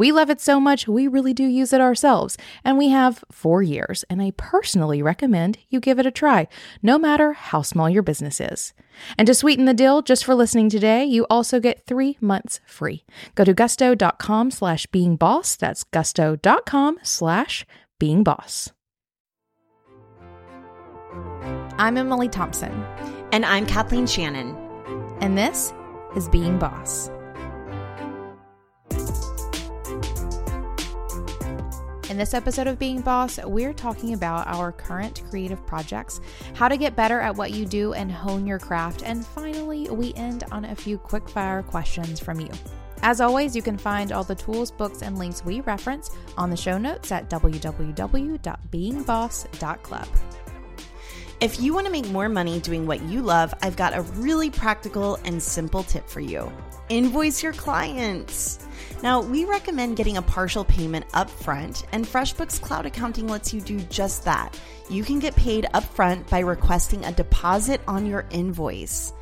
We love it so much, we really do use it ourselves, and we have four years, and I personally recommend you give it a try, no matter how small your business is. And to sweeten the deal, just for listening today, you also get three months free. Go to gusto.com slash being boss. That's gusto.com slash being boss. I'm Emily Thompson. And I'm Kathleen Shannon. And this is Being Boss. In this episode of Being Boss, we're talking about our current creative projects, how to get better at what you do and hone your craft, and finally, we end on a few quick-fire questions from you. As always, you can find all the tools, books, and links we reference on the show notes at www.beingboss.club. If you want to make more money doing what you love, I've got a really practical and simple tip for you invoice your clients. Now, we recommend getting a partial payment upfront, and FreshBooks Cloud Accounting lets you do just that. You can get paid upfront by requesting a deposit on your invoice.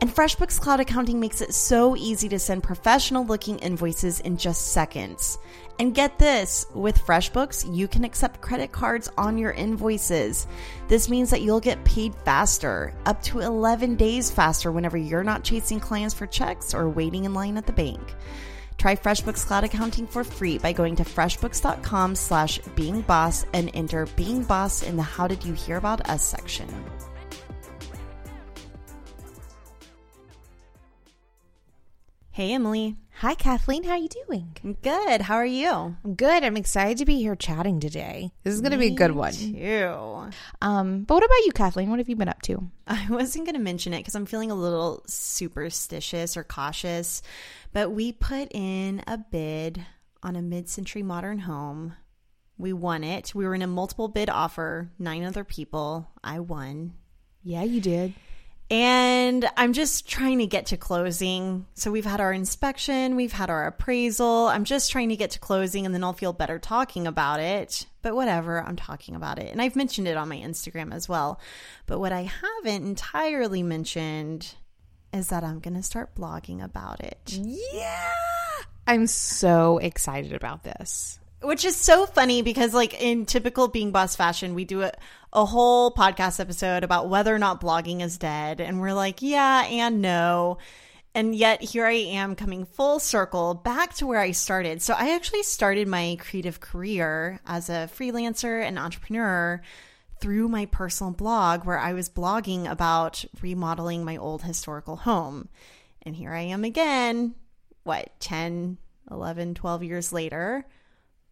And FreshBooks Cloud Accounting makes it so easy to send professional looking invoices in just seconds. And get this with FreshBooks, you can accept credit cards on your invoices. This means that you'll get paid faster, up to 11 days faster whenever you're not chasing clients for checks or waiting in line at the bank. Try FreshBooks Cloud Accounting for free by going to freshbooks.com slash beingboss and enter Being Boss in the How Did You Hear About Us section. Hey, Emily. Hi, Kathleen. How are you doing? I'm good. How are you? I'm good. I'm excited to be here chatting today. This is going to be a good one. Too. Um, but what about you, Kathleen? What have you been up to? I wasn't going to mention it because I'm feeling a little superstitious or cautious, but we put in a bid on a mid-century modern home. We won it. We were in a multiple bid offer. Nine other people. I won. Yeah, you did. And I'm just trying to get to closing. So we've had our inspection, we've had our appraisal. I'm just trying to get to closing and then I'll feel better talking about it. But whatever, I'm talking about it. And I've mentioned it on my Instagram as well. But what I haven't entirely mentioned is that I'm going to start blogging about it. Yeah. I'm so excited about this which is so funny because like in typical being boss fashion we do a, a whole podcast episode about whether or not blogging is dead. And we're like yeah and no. And yet here i am coming full circle back to where i started. So i actually started my creative career as a freelancer and entrepreneur through my personal blog where i was blogging about remodeling my old historical home. And here i am again what 10 11 12 years later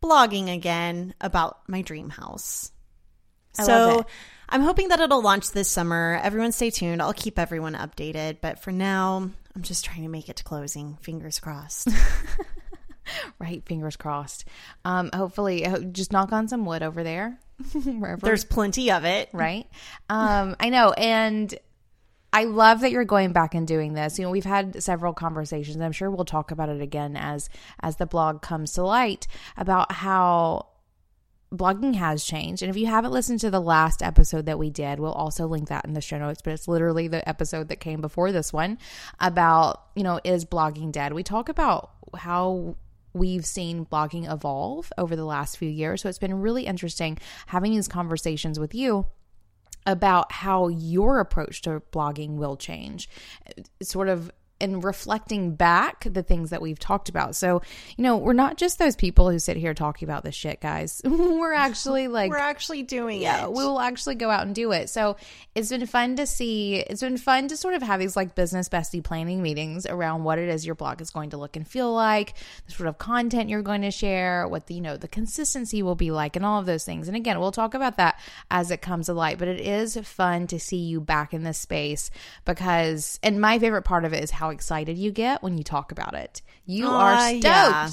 blogging again about my dream house. I so I'm hoping that it'll launch this summer. Everyone stay tuned. I'll keep everyone updated. But for now, I'm just trying to make it to closing. Fingers crossed. right. Fingers crossed. Um, hopefully, just knock on some wood over there. There's plenty of it. Right. Um, I know. And I love that you're going back and doing this. You know, we've had several conversations. I'm sure we'll talk about it again as as the blog comes to light about how blogging has changed. And if you haven't listened to the last episode that we did, we'll also link that in the show notes, but it's literally the episode that came before this one about, you know, is blogging dead? We talk about how we've seen blogging evolve over the last few years. So it's been really interesting having these conversations with you about how your approach to blogging will change. Sort of and reflecting back the things that we've talked about. So, you know, we're not just those people who sit here talking about this shit, guys. we're actually like we're actually doing yeah, it. We will actually go out and do it. So it's been fun to see. It's been fun to sort of have these like business bestie planning meetings around what it is your blog is going to look and feel like, the sort of content you're going to share, what the you know the consistency will be like, and all of those things. And again, we'll talk about that as it comes to light. But it is fun to see you back in this space because, and my favorite part of it is how how excited you get when you talk about it. You uh, are stoked. Yeah.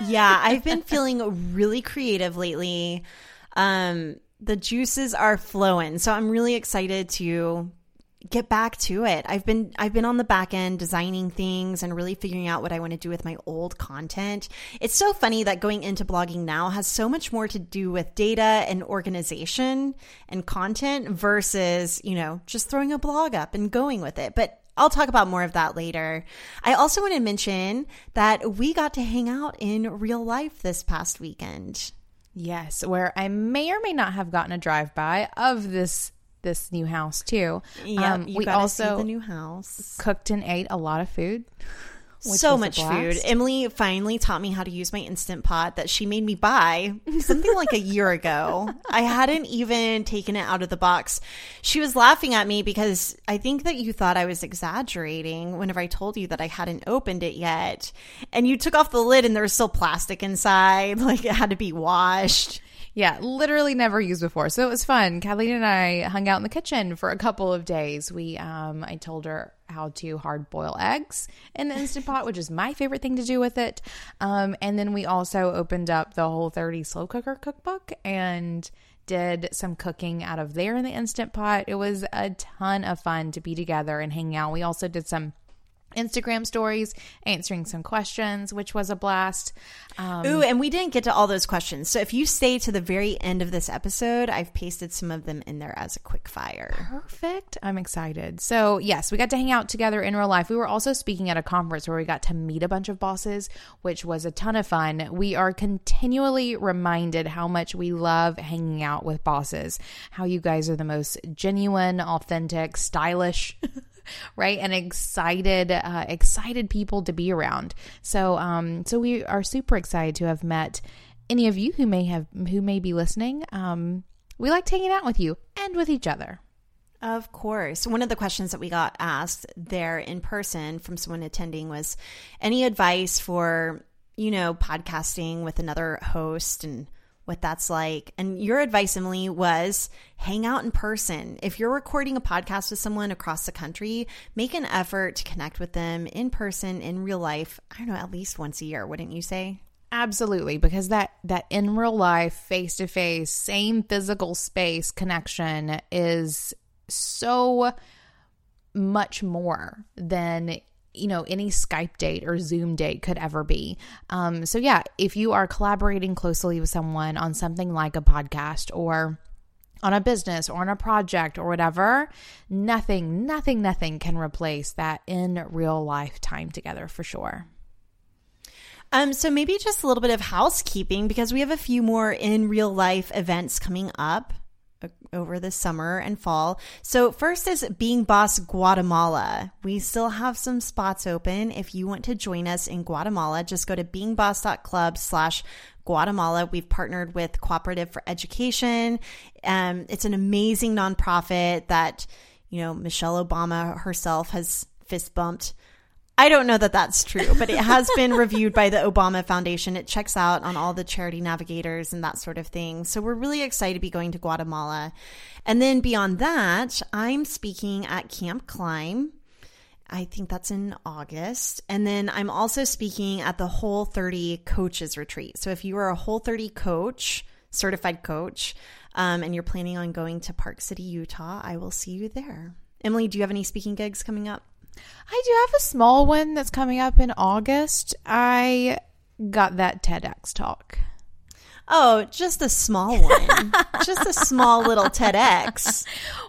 yeah, I've been feeling really creative lately. Um, the juices are flowing. So I'm really excited to get back to it. I've been I've been on the back end designing things and really figuring out what I want to do with my old content. It's so funny that going into blogging now has so much more to do with data and organization and content versus, you know, just throwing a blog up and going with it. But I'll talk about more of that later. I also want to mention that we got to hang out in real life this past weekend. Yes, where I may or may not have gotten a drive by of this this new house too. Yeah, um, we also the new house cooked and ate a lot of food so much food. Emily finally taught me how to use my instant pot that she made me buy something like a year ago. I hadn't even taken it out of the box. She was laughing at me because I think that you thought I was exaggerating whenever I told you that I hadn't opened it yet. And you took off the lid and there was still plastic inside, like it had to be washed. Yeah, literally never used before. So it was fun. Kathleen and I hung out in the kitchen for a couple of days. We um I told her how to hard boil eggs in the instant pot, which is my favorite thing to do with it. Um and then we also opened up the whole 30 slow cooker cookbook and did some cooking out of there in the instant pot. It was a ton of fun to be together and hang out. We also did some Instagram stories, answering some questions, which was a blast. Um, Ooh, and we didn't get to all those questions. So if you stay to the very end of this episode, I've pasted some of them in there as a quick fire. Perfect. I'm excited. So, yes, we got to hang out together in real life. We were also speaking at a conference where we got to meet a bunch of bosses, which was a ton of fun. We are continually reminded how much we love hanging out with bosses, how you guys are the most genuine, authentic, stylish. Right? And excited, uh, excited people to be around. So, um, so we are super excited to have met any of you who may have who may be listening. Um, we liked hanging out with you and with each other. Of course. One of the questions that we got asked there in person from someone attending was any advice for, you know, podcasting with another host and what that's like. And your advice, Emily, was hang out in person. If you're recording a podcast with someone across the country, make an effort to connect with them in person in real life. I don't know, at least once a year, wouldn't you say? Absolutely, because that that in real life, face to face, same physical space connection is so much more than you know any Skype date or Zoom date could ever be. Um, so yeah, if you are collaborating closely with someone on something like a podcast or on a business or on a project or whatever, nothing, nothing, nothing can replace that in real life time together for sure. Um, so maybe just a little bit of housekeeping because we have a few more in real life events coming up over the summer and fall. So first is Being Boss Guatemala. We still have some spots open. If you want to join us in Guatemala, just go to beingboss.club slash Guatemala. We've partnered with Cooperative for Education. Um, it's an amazing nonprofit that, you know, Michelle Obama herself has fist bumped I don't know that that's true, but it has been reviewed by the Obama Foundation. It checks out on all the charity navigators and that sort of thing. So we're really excited to be going to Guatemala. And then beyond that, I'm speaking at Camp Climb. I think that's in August. And then I'm also speaking at the Whole 30 Coaches Retreat. So if you are a Whole 30 coach, certified coach, um, and you're planning on going to Park City, Utah, I will see you there. Emily, do you have any speaking gigs coming up? I do have a small one that's coming up in August. I got that TEDx talk. Oh, just a small one. just a small little TEDx.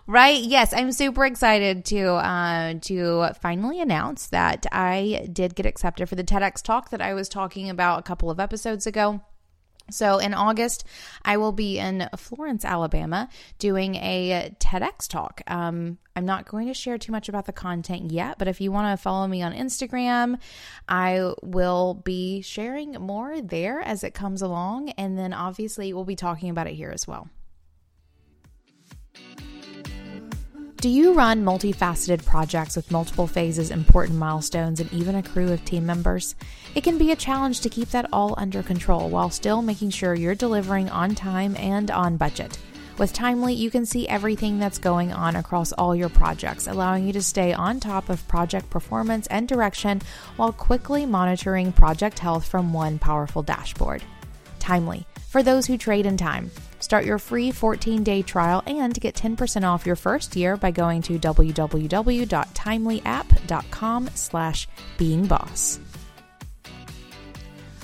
Right? Yes, I'm super excited to uh, to finally announce that I did get accepted for the TEDx talk that I was talking about a couple of episodes ago. So in August, I will be in Florence, Alabama, doing a TEDx talk. Um, I'm not going to share too much about the content yet, but if you want to follow me on Instagram, I will be sharing more there as it comes along. And then obviously, we'll be talking about it here as well. Do you run multifaceted projects with multiple phases, important milestones, and even a crew of team members? It can be a challenge to keep that all under control while still making sure you're delivering on time and on budget. With Timely, you can see everything that's going on across all your projects, allowing you to stay on top of project performance and direction while quickly monitoring project health from one powerful dashboard. Timely, for those who trade in time. Start your free 14-day trial and get 10% off your first year by going to www.timelyapp.com slash beingboss.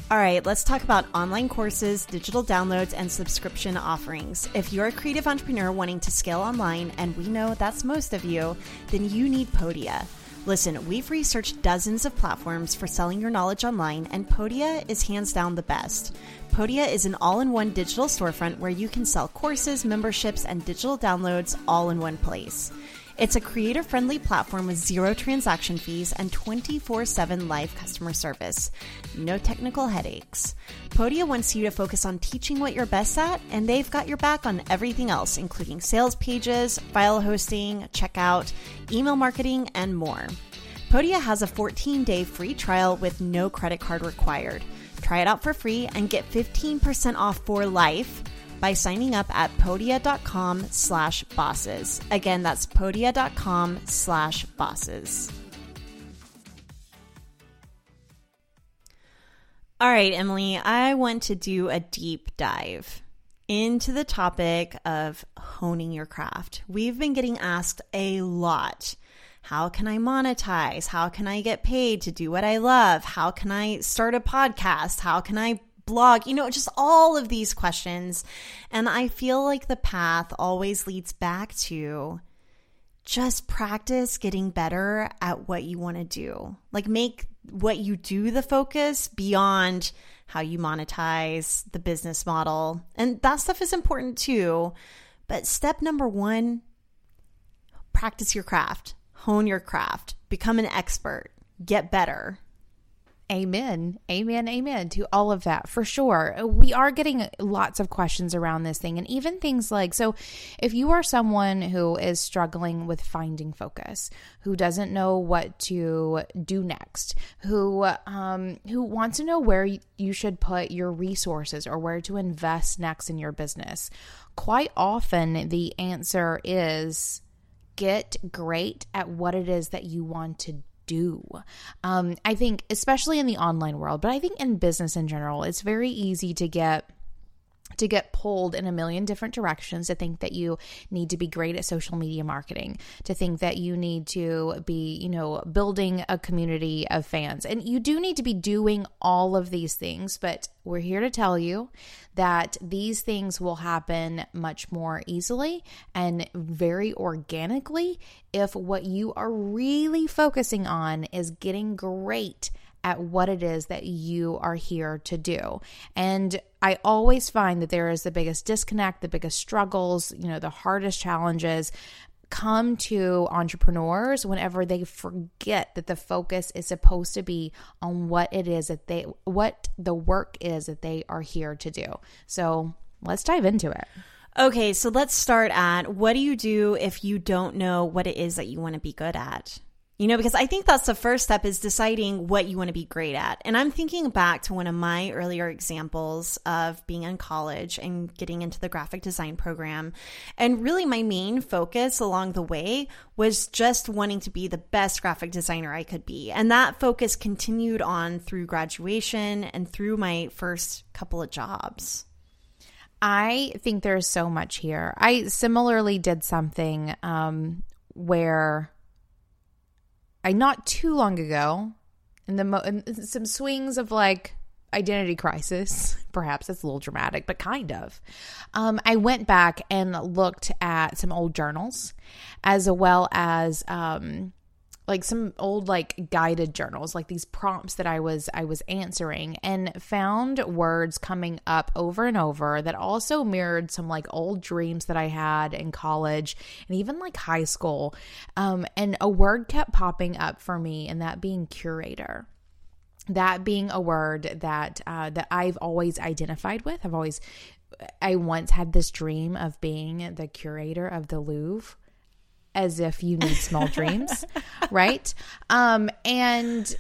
All right, let's talk about online courses, digital downloads, and subscription offerings. If you're a creative entrepreneur wanting to scale online, and we know that's most of you, then you need Podia. Listen, we've researched dozens of platforms for selling your knowledge online, and Podia is hands down the best. Podia is an all in one digital storefront where you can sell courses, memberships, and digital downloads all in one place. It's a creator friendly platform with zero transaction fees and 24 7 live customer service. No technical headaches. Podia wants you to focus on teaching what you're best at, and they've got your back on everything else, including sales pages, file hosting, checkout, email marketing, and more. Podia has a 14 day free trial with no credit card required. Try it out for free and get 15% off for life by signing up at podia.com slash bosses. Again, that's podia.com slash bosses. All right, Emily, I want to do a deep dive into the topic of honing your craft. We've been getting asked a lot. How can I monetize? How can I get paid to do what I love? How can I start a podcast? How can I blog, you know, just all of these questions. And I feel like the path always leads back to just practice getting better at what you want to do. Like make what you do the focus beyond how you monetize the business model. And that stuff is important too. But step number one, practice your craft, hone your craft, become an expert, get better. Amen. Amen. Amen to all of that for sure. We are getting lots of questions around this thing, and even things like so, if you are someone who is struggling with finding focus, who doesn't know what to do next, who um, who wants to know where you should put your resources or where to invest next in your business, quite often the answer is get great at what it is that you want to do. Um, I think, especially in the online world, but I think in business in general, it's very easy to get to get pulled in a million different directions to think that you need to be great at social media marketing to think that you need to be you know building a community of fans. And you do need to be doing all of these things but we're here to tell you that these things will happen much more easily and very organically if what you are really focusing on is getting great at what it is that you are here to do. And I always find that there is the biggest disconnect, the biggest struggles, you know, the hardest challenges come to entrepreneurs whenever they forget that the focus is supposed to be on what it is that they what the work is that they are here to do. So, let's dive into it. Okay, so let's start at what do you do if you don't know what it is that you want to be good at? You know, because I think that's the first step is deciding what you want to be great at. And I'm thinking back to one of my earlier examples of being in college and getting into the graphic design program. And really, my main focus along the way was just wanting to be the best graphic designer I could be. And that focus continued on through graduation and through my first couple of jobs. I think there's so much here. I similarly did something um, where I not too long ago, in the mo- in some swings of like identity crisis, perhaps that's a little dramatic, but kind of. Um, I went back and looked at some old journals, as well as um, like some old like guided journals like these prompts that i was i was answering and found words coming up over and over that also mirrored some like old dreams that i had in college and even like high school. Um, and a word kept popping up for me and that being curator. That being a word that uh, that i've always identified with. I've always I once had this dream of being the curator of the Louvre as if you need small dreams, right? Um, and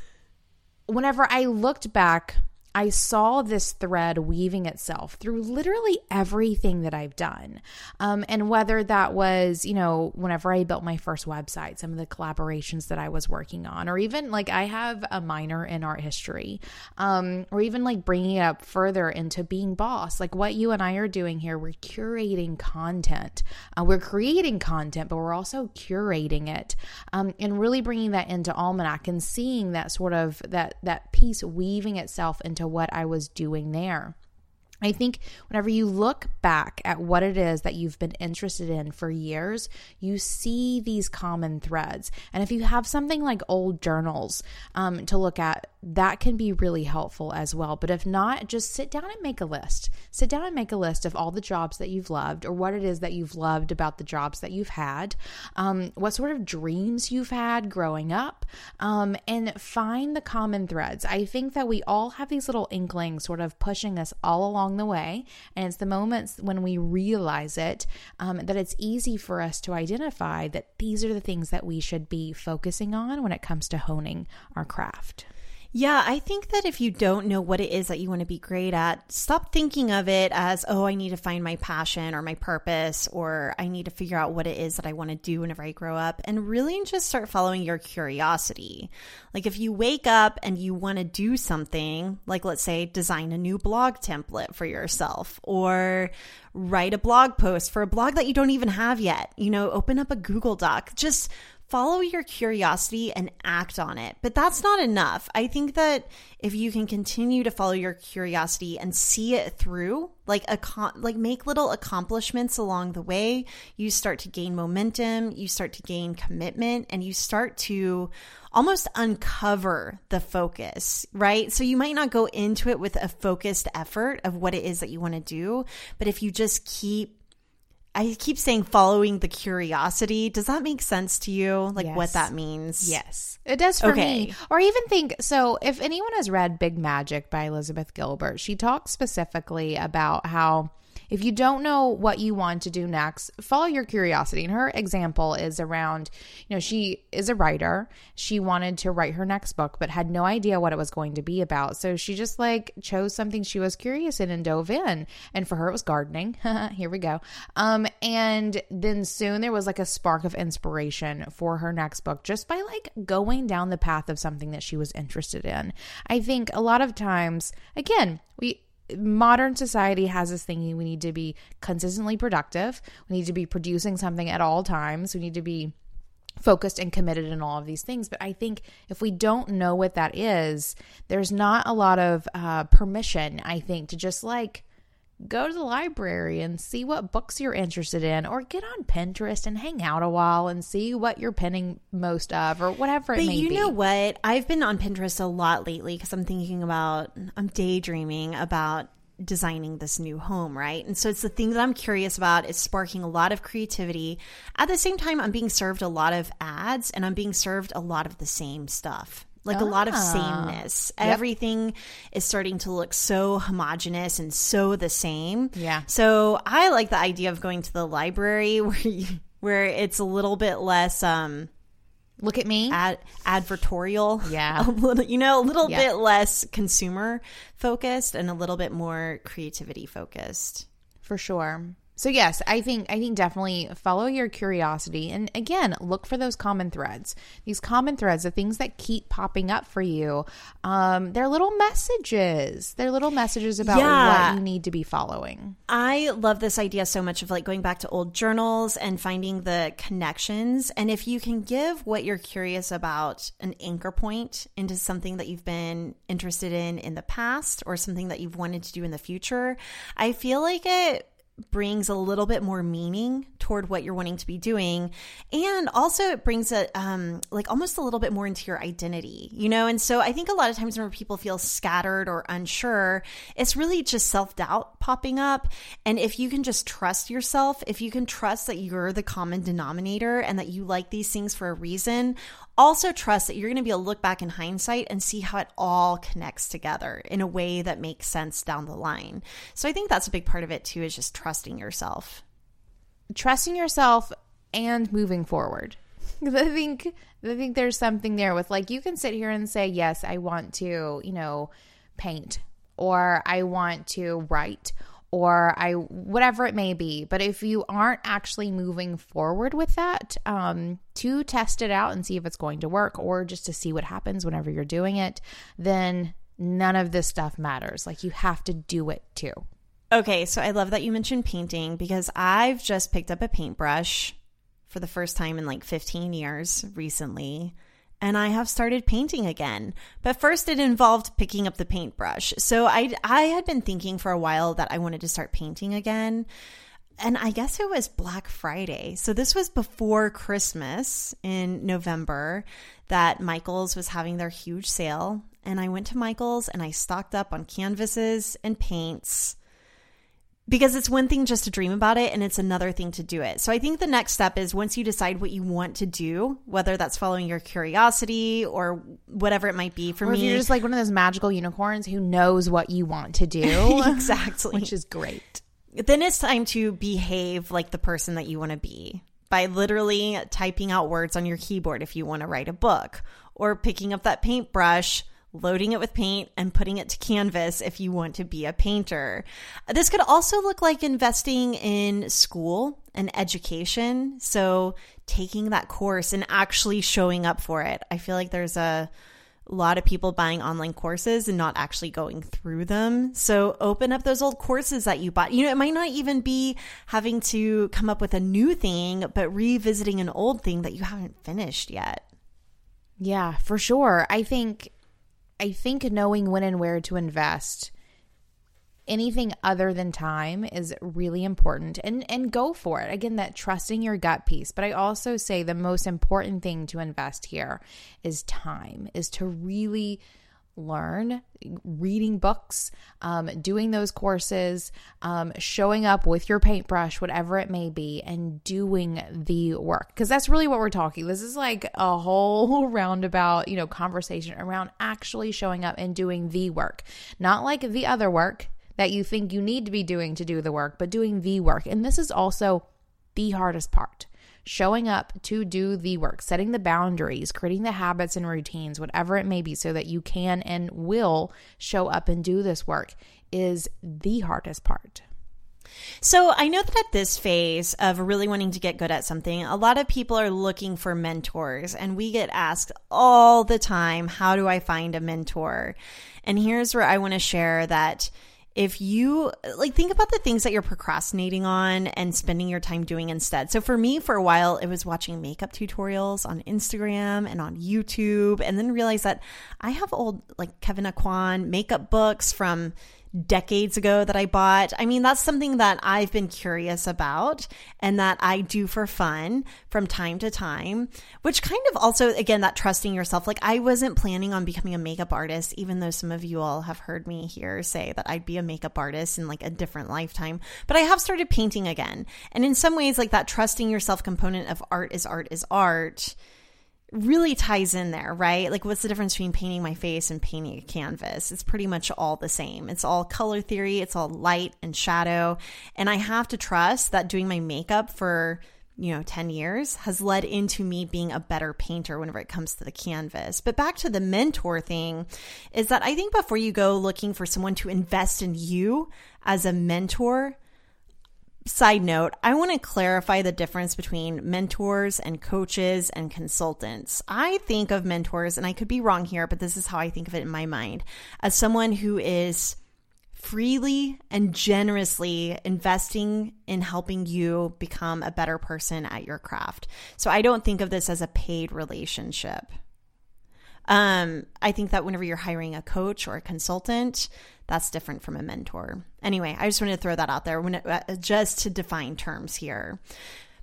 whenever I looked back I saw this thread weaving itself through literally everything that I've done. Um, and whether that was, you know, whenever I built my first website, some of the collaborations that I was working on, or even like I have a minor in art history, um, or even like bringing it up further into being boss, like what you and I are doing here. We're curating content, uh, we're creating content, but we're also curating it um, and really bringing that into Almanac and seeing that sort of that that piece weaving itself into what I was doing there. I think whenever you look back at what it is that you've been interested in for years, you see these common threads. And if you have something like old journals um, to look at, that can be really helpful as well. But if not, just sit down and make a list. Sit down and make a list of all the jobs that you've loved or what it is that you've loved about the jobs that you've had, um, what sort of dreams you've had growing up, um, and find the common threads. I think that we all have these little inklings sort of pushing us all along the way. And it's the moments when we realize it um, that it's easy for us to identify that these are the things that we should be focusing on when it comes to honing our craft. Yeah, I think that if you don't know what it is that you want to be great at, stop thinking of it as, oh, I need to find my passion or my purpose, or I need to figure out what it is that I want to do whenever I grow up, and really just start following your curiosity. Like if you wake up and you want to do something, like let's say design a new blog template for yourself, or write a blog post for a blog that you don't even have yet, you know, open up a Google Doc. Just follow your curiosity and act on it. But that's not enough. I think that if you can continue to follow your curiosity and see it through, like a con- like make little accomplishments along the way, you start to gain momentum, you start to gain commitment and you start to almost uncover the focus, right? So you might not go into it with a focused effort of what it is that you want to do, but if you just keep I keep saying following the curiosity. Does that make sense to you? Like yes. what that means? Yes, it does for okay. me. Or even think so. If anyone has read Big Magic by Elizabeth Gilbert, she talks specifically about how if you don't know what you want to do next, follow your curiosity. And her example is around, you know, she is a writer. She wanted to write her next book, but had no idea what it was going to be about. So she just like chose something she was curious in and dove in. And for her, it was gardening. Here we go. Um, and then soon there was like a spark of inspiration for her next book just by like going down the path of something that she was interested in. I think a lot of times, again, we modern society has this thinking we need to be consistently productive. We need to be producing something at all times. We need to be focused and committed in all of these things. But I think if we don't know what that is, there's not a lot of uh, permission, I think, to just like go to the library and see what books you're interested in, or get on Pinterest and hang out a while and see what you're pinning most of, or whatever but it may you be. You know what? I've been on Pinterest a lot lately because I'm thinking about, I'm daydreaming about designing this new home, right? And so it's the thing that I'm curious about. It's sparking a lot of creativity. At the same time, I'm being served a lot of ads and I'm being served a lot of the same stuff like ah. a lot of ah. sameness. Yep. Everything is starting to look so homogenous and so the same. Yeah. So I like the idea of going to the library where you, where it's a little bit less um look at me ad, advertorial yeah a little you know a little yep. bit less consumer focused and a little bit more creativity focused for sure so yes, I think I think definitely follow your curiosity and again, look for those common threads. These common threads, the things that keep popping up for you, um, they're little messages. They're little messages about yeah. what you need to be following. I love this idea so much of like going back to old journals and finding the connections. And if you can give what you're curious about an anchor point into something that you've been interested in in the past or something that you've wanted to do in the future, I feel like it brings a little bit more meaning toward what you're wanting to be doing. And also it brings a um like almost a little bit more into your identity you know? And so i think a lot of times when people feel scattered or unsure it's really just self-doubt popping up. And if you can just trust yourself if you can trust that you're the common denominator and that you like these things for a reason also trust that you're going to be able to look back in hindsight and see how it all connects together in a way that makes sense down the line. So I think that's a big part of it too is just trusting yourself. Trusting yourself and moving forward. I think I think there's something there with like you can sit here and say, "Yes, I want to, you know, paint or I want to write or I whatever it may be. But if you aren't actually moving forward with that, um, to test it out and see if it's going to work, or just to see what happens whenever you're doing it, then none of this stuff matters. Like you have to do it too. Okay, so I love that you mentioned painting because I've just picked up a paintbrush for the first time in like 15 years recently and I have started painting again. But first it involved picking up the paintbrush. So I I had been thinking for a while that I wanted to start painting again. And I guess it was Black Friday. So this was before Christmas in November that Michaels was having their huge sale and I went to Michaels and I stocked up on canvases and paints because it's one thing just to dream about it and it's another thing to do it. So I think the next step is once you decide what you want to do, whether that's following your curiosity or whatever it might be for or me. You're just like one of those magical unicorns who knows what you want to do. exactly. Which is great. Then it's time to behave like the person that you want to be by literally typing out words on your keyboard if you want to write a book or picking up that paintbrush loading it with paint and putting it to canvas if you want to be a painter. This could also look like investing in school and education. So taking that course and actually showing up for it. I feel like there's a lot of people buying online courses and not actually going through them. So open up those old courses that you bought. You know, it might not even be having to come up with a new thing, but revisiting an old thing that you haven't finished yet. Yeah, for sure. I think I think knowing when and where to invest anything other than time is really important and and go for it. Again that trusting your gut piece but i also say the most important thing to invest here is time is to really learn reading books, um, doing those courses, um, showing up with your paintbrush, whatever it may be, and doing the work. Because that's really what we're talking. This is like a whole roundabout, you know, conversation around actually showing up and doing the work, not like the other work that you think you need to be doing to do the work, but doing the work. And this is also the hardest part showing up to do the work, setting the boundaries, creating the habits and routines, whatever it may be, so that you can and will show up and do this work is the hardest part. So I know that at this phase of really wanting to get good at something, a lot of people are looking for mentors, and we get asked all the time, How do I find a mentor? And here's where I want to share that if you like think about the things that you're procrastinating on and spending your time doing instead. So for me for a while it was watching makeup tutorials on Instagram and on YouTube and then realized that I have old like Kevyn Aucoin makeup books from decades ago that I bought. I mean, that's something that I've been curious about and that I do for fun from time to time, which kind of also, again, that trusting yourself. Like, I wasn't planning on becoming a makeup artist, even though some of you all have heard me here say that I'd be a makeup artist in like a different lifetime. But I have started painting again. And in some ways, like that trusting yourself component of art is art is art really ties in there, right? Like, what's the difference between painting my face and painting a canvas? It's pretty much all the same. It's all color theory, it's all light and shadow. And I have to trust that doing my makeup for you know 10 years has led into me being a better painter whenever it comes to the canvas. But back to the mentor thing is that I think before you go looking for someone to invest in you as a mentor, Side note, I want to clarify the difference between mentors and coaches and consultants. I think of mentors, and I could be wrong here, but this is how I think of it in my mind, as someone who is freely and generously investing in helping you become a better person at your craft. So I don't think of this as a paid relationship. Um, I think that whenever you're hiring a coach or a consultant, that's different from a mentor. Anyway, I just wanted to throw that out there when it, uh, just to define terms here.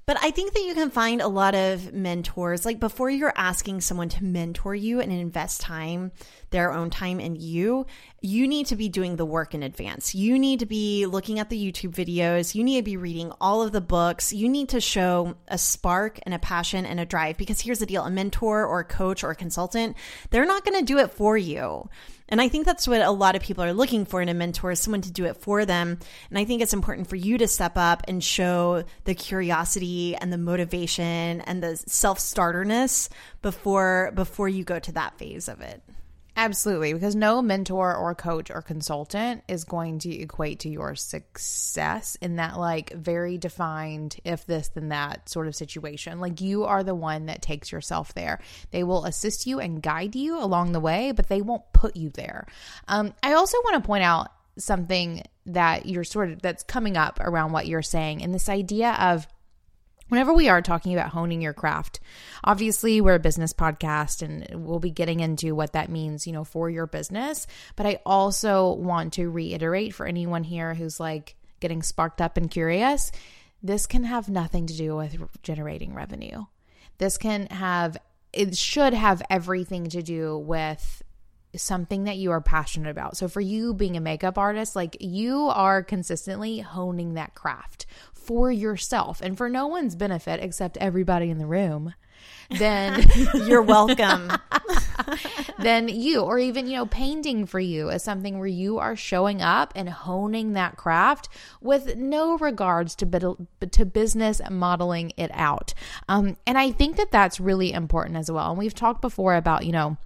But I think that you can find a lot of mentors. Like before you're asking someone to mentor you and invest time, their own time and you, you need to be doing the work in advance. You need to be looking at the YouTube videos. You need to be reading all of the books. You need to show a spark and a passion and a drive because here's the deal a mentor or a coach or a consultant, they're not going to do it for you. And I think that's what a lot of people are looking for in a mentor, someone to do it for them. And I think it's important for you to step up and show the curiosity and the motivation and the self-starterness before before you go to that phase of it. Absolutely, because no mentor or coach or consultant is going to equate to your success in that, like, very defined, if this, then that sort of situation. Like, you are the one that takes yourself there. They will assist you and guide you along the way, but they won't put you there. Um, I also want to point out something that you're sort of that's coming up around what you're saying, and this idea of whenever we are talking about honing your craft obviously we're a business podcast and we'll be getting into what that means you know for your business. But i also want to reiterate for anyone here who's like getting sparked up and curious this can have nothing to do with generating revenue. This can have it should have everything to do with something that you are passionate about. So for you being a makeup artist, like you are consistently honing that craft for yourself and for no one's benefit except everybody in the room, then you're welcome. then you, or even, you know, painting for you is something where you are showing up and honing that craft with no regards to, to business modeling it out. Um, and I think that that's really important as well. And we've talked before about, you know,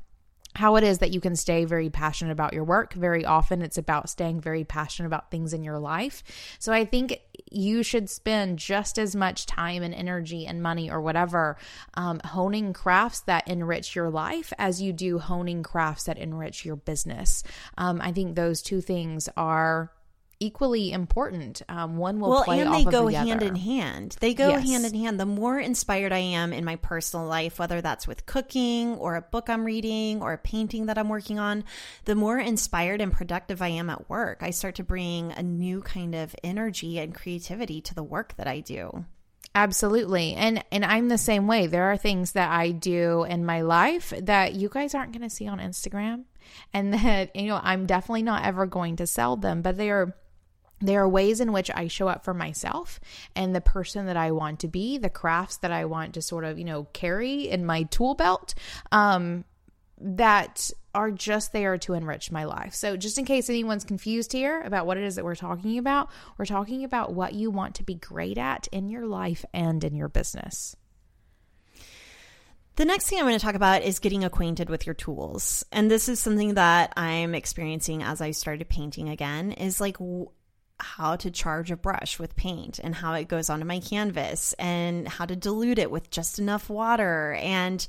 how it is that you can stay very passionate about your work. Very often, it's about staying very passionate about things in your life. So, I think you should spend just as much time and energy and money or whatever um, honing crafts that enrich your life as you do honing crafts that enrich your business. Um, I think those two things are equally important. Um, one will well, play and they go the hand other. in hand. They go Yes. hand in hand. The more inspired I am in my personal life, whether that's with cooking or a book I'm reading or a painting that I'm working on, the more inspired and productive I am at work. I start to bring a new kind of energy and creativity to the work that I do. Absolutely. And and I'm the same way. There are things that I do in my life that you guys aren't going to see on Instagram and that you know I'm definitely not ever going to sell them, but they are there are ways in which I show up for myself and the person that I want to be, the crafts that I want to sort of, you know, carry in my tool belt. Um that are just there to enrich my life. So, just in case anyone's confused here about what it is that we're talking about, we're talking about what you want to be great at in your life and in your business. The next thing I'm going to talk about is getting acquainted with your tools. And this is something that I'm experiencing as I started painting again is like how to charge a brush with paint and how it goes onto my canvas and how to dilute it with just enough water. And,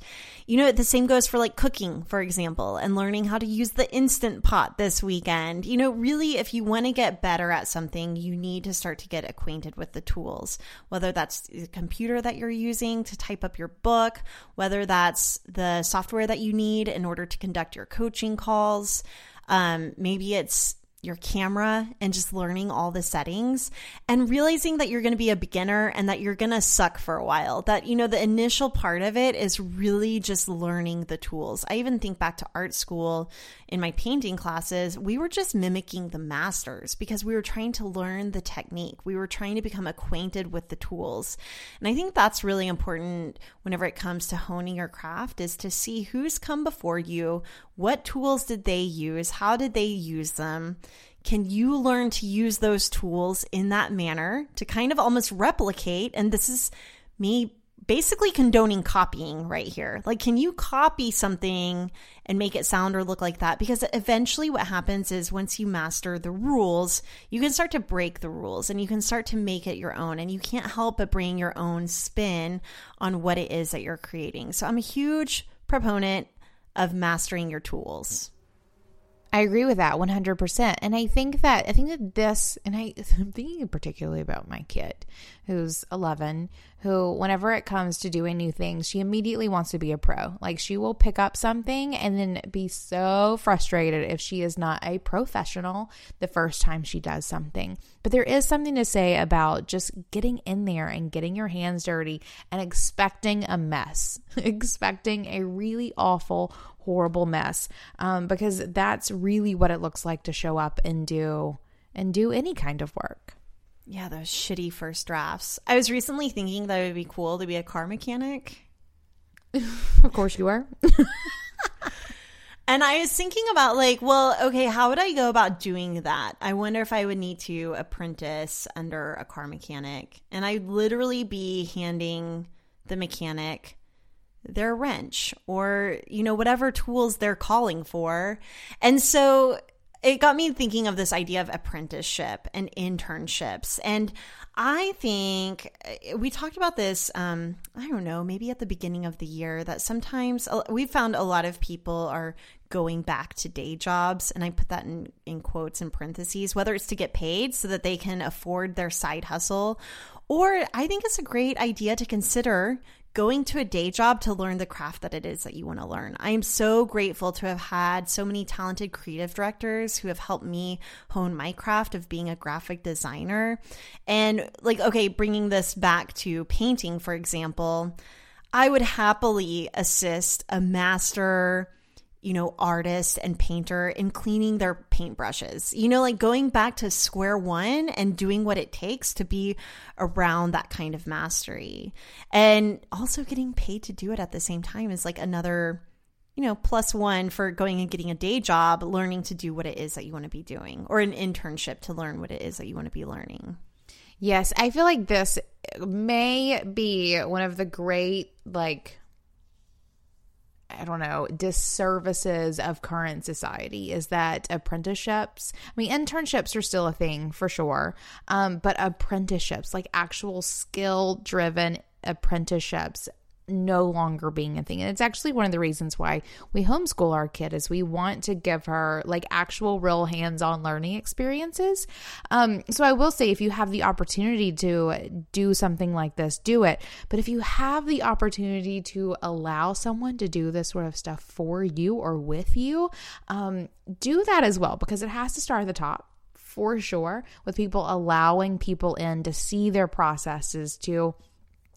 you know, the same goes for like cooking, for example, and learning how to use the instant pot this weekend. You know, really, if you want to get better at something, you need to start to get acquainted with the tools, whether that's the computer that you're using to type up your book, whether that's the software that you need in order to conduct your coaching calls. Um, maybe it's your camera and just learning all the settings and realizing that you're going to be a beginner and that you're going to suck for a while. That, you know, the initial part of it is really just learning the tools. I even think back to art school in my painting classes, we were just mimicking the masters because we were trying to learn the technique. We were trying to become acquainted with the tools. And I think that's really important whenever it comes to honing your craft is to see who's come before you, what tools did they use, how did they use them? Can you learn to use those tools in that manner to kind of almost replicate? And this is me basically condoning copying right here. Like, can you copy something and make it sound or look like that? Because eventually, what happens is once you master the rules, you can start to break the rules and you can start to make it your own. And you can't help but bring your own spin on what it is that you're creating. So, I'm a huge proponent of mastering your tools. I agree with that 100%. And I think that, I think that this, and I, I'm thinking particularly about my kid who's 11, who, whenever it comes to doing new things, she immediately wants to be a pro. Like, she will pick up something and then be so frustrated if she is not a professional the first time she does something. But there is something to say about just getting in there and getting your hands dirty and expecting a mess, expecting a really awful, horrible mess, um, because that's really what it looks like to show up and do and do any kind of work. Yeah, those shitty first drafts. I was recently thinking that it would be cool to be a car mechanic. Of course, you are. And I was thinking about, like, well, okay, how would I go about doing that? I wonder if I would need to apprentice under a car mechanic. And I'd literally be handing the mechanic their wrench or, you know, whatever tools they're calling for. And so it got me thinking of this idea of apprenticeship and internships. And I think uh, we talked about this, um, I don't know, maybe at the beginning of the year, that sometimes we've found a lot of people are going back to day jobs. And I put that in, in quotes and parentheses, whether it's to get paid so that they can afford their side hustle, or I think it's a great idea to consider going to a day job to learn the craft that it is that you want to learn. I am so grateful to have had so many talented creative directors who have helped me hone my craft of being a graphic designer. And, like, okay, bringing this back to painting, for example, I would happily assist a master you know, artist and painter in cleaning their paintbrushes. You know, like going back to square one and doing what it takes to be around that kind of mastery. And also getting paid to do it at the same time is like another, you know, plus one for going and getting a day job, learning to do what it is that you want to be doing, or an internship to learn what it is that you want to be learning. Yes, I feel like this may be one of the great, like, I don't know, disservices of current society is that apprenticeships, I mean, internships are still a thing for sure, um, but apprenticeships, like actual skill driven apprenticeships, no longer being a thing. And it's actually one of the reasons why we homeschool our kid is we want to give her like actual real hands-on learning experiences. Um, so I will say if you have the opportunity to do something like this, do it. But if you have the opportunity to allow someone to do this sort of stuff for you or with you, um, do that as well because it has to start at the top for sure with people allowing people in to see their processes to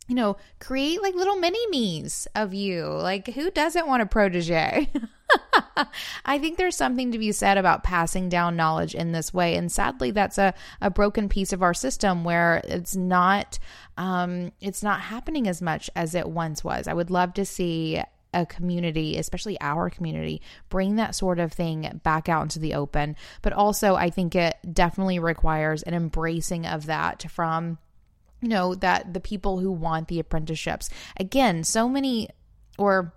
you know, create like little mini me's of you. Like, who doesn't want a protege? I think there's something to be said about passing down knowledge in this way. And sadly, that's a, a broken piece of our system where it's not um, it's not happening as much as it once was. I would love to see a community, especially our community, bring that sort of thing back out into the open. But also, I think it definitely requires an embracing of that from you know that the people who want the apprenticeships. Again so many or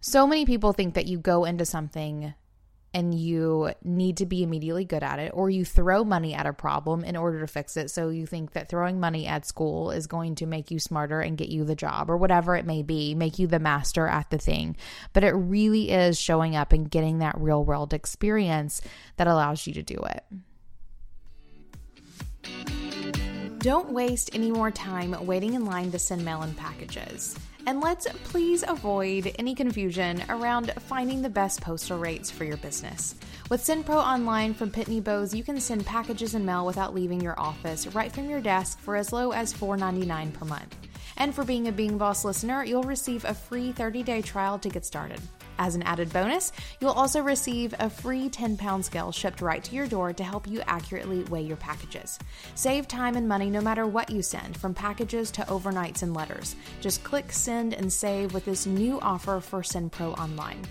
so many people think that you go into something and you need to be immediately good at it or you throw money at a problem in order to fix it. So you think that throwing money at school is going to make you smarter and get you the job or whatever it may be make you the master at the thing. But it really is showing up and getting that real world experience that allows you to do it don't waste any more time waiting in line to send mail in packages. And let's please avoid any confusion around finding the best postal rates for your business. With SendPro Online from Pitney Bowes, you can send packages and mail without leaving your office right from your desk for as low as $4.99 per month. And for being a Being Boss listener, you'll receive a free 30 day trial to get started. As an added bonus, you'll also receive a free 10 pound scale shipped right to your door to help you accurately weigh your packages. Save time and money no matter what you send, from packages to overnights and letters. Just click send and save with this new offer for SendPro Online.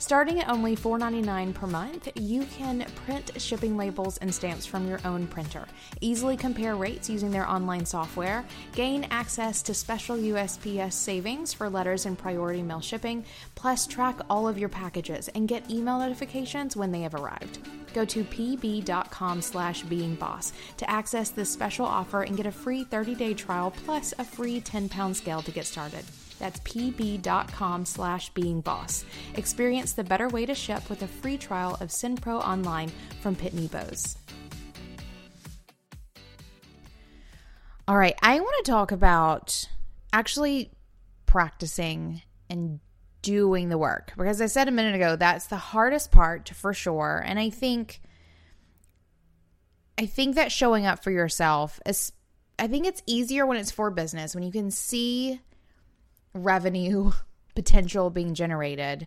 Starting at only $4.99 per month, you can print shipping labels and stamps from your own printer, easily compare rates using their online software, gain access to special USPS savings for letters and priority mail shipping, plus track all of your packages and get email notifications when they have arrived. Go to pb.com slash beingboss to access this special offer and get a free 30-day trial plus a free 10-pound scale to get started. That's pb.com slash beingboss. Experience the better way to ship with a free trial of SendPro Online from Pitney Bowes. All right, I want to talk about actually practicing and doing the work because I said a minute ago that's the hardest part for sure. And I think I think that showing up for yourself is I think it's easier when it's for business when you can see revenue potential being generated.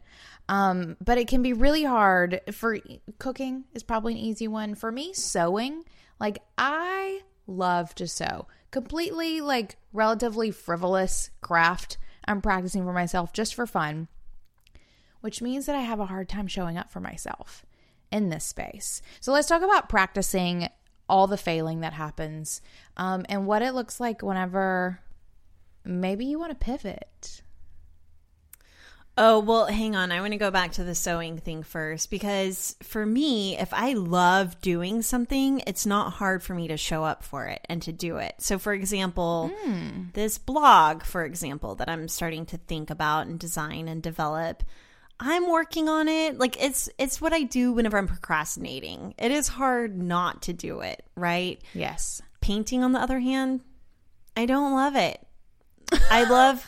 Um, but it can be really hard for cooking is probably an easy one. For me, sewing, like I love to sew. Completely like relatively frivolous craft I'm practicing for myself just for fun, which means that I have a hard time showing up for myself in this space. So let's talk about practicing all the failing that happens um, and what it looks like whenever maybe you want to pivot Oh, well, hang on. I want to go back to the sewing thing first because for me, if I love doing something, it's not hard for me to show up for it and to do it. So, for example, mm. this blog, for example, that I'm starting to think about and design and develop, I'm working on it. Like it's it's what I do whenever I'm procrastinating. It is hard not to do it, right? Yes. Painting on the other hand, I don't love it. I love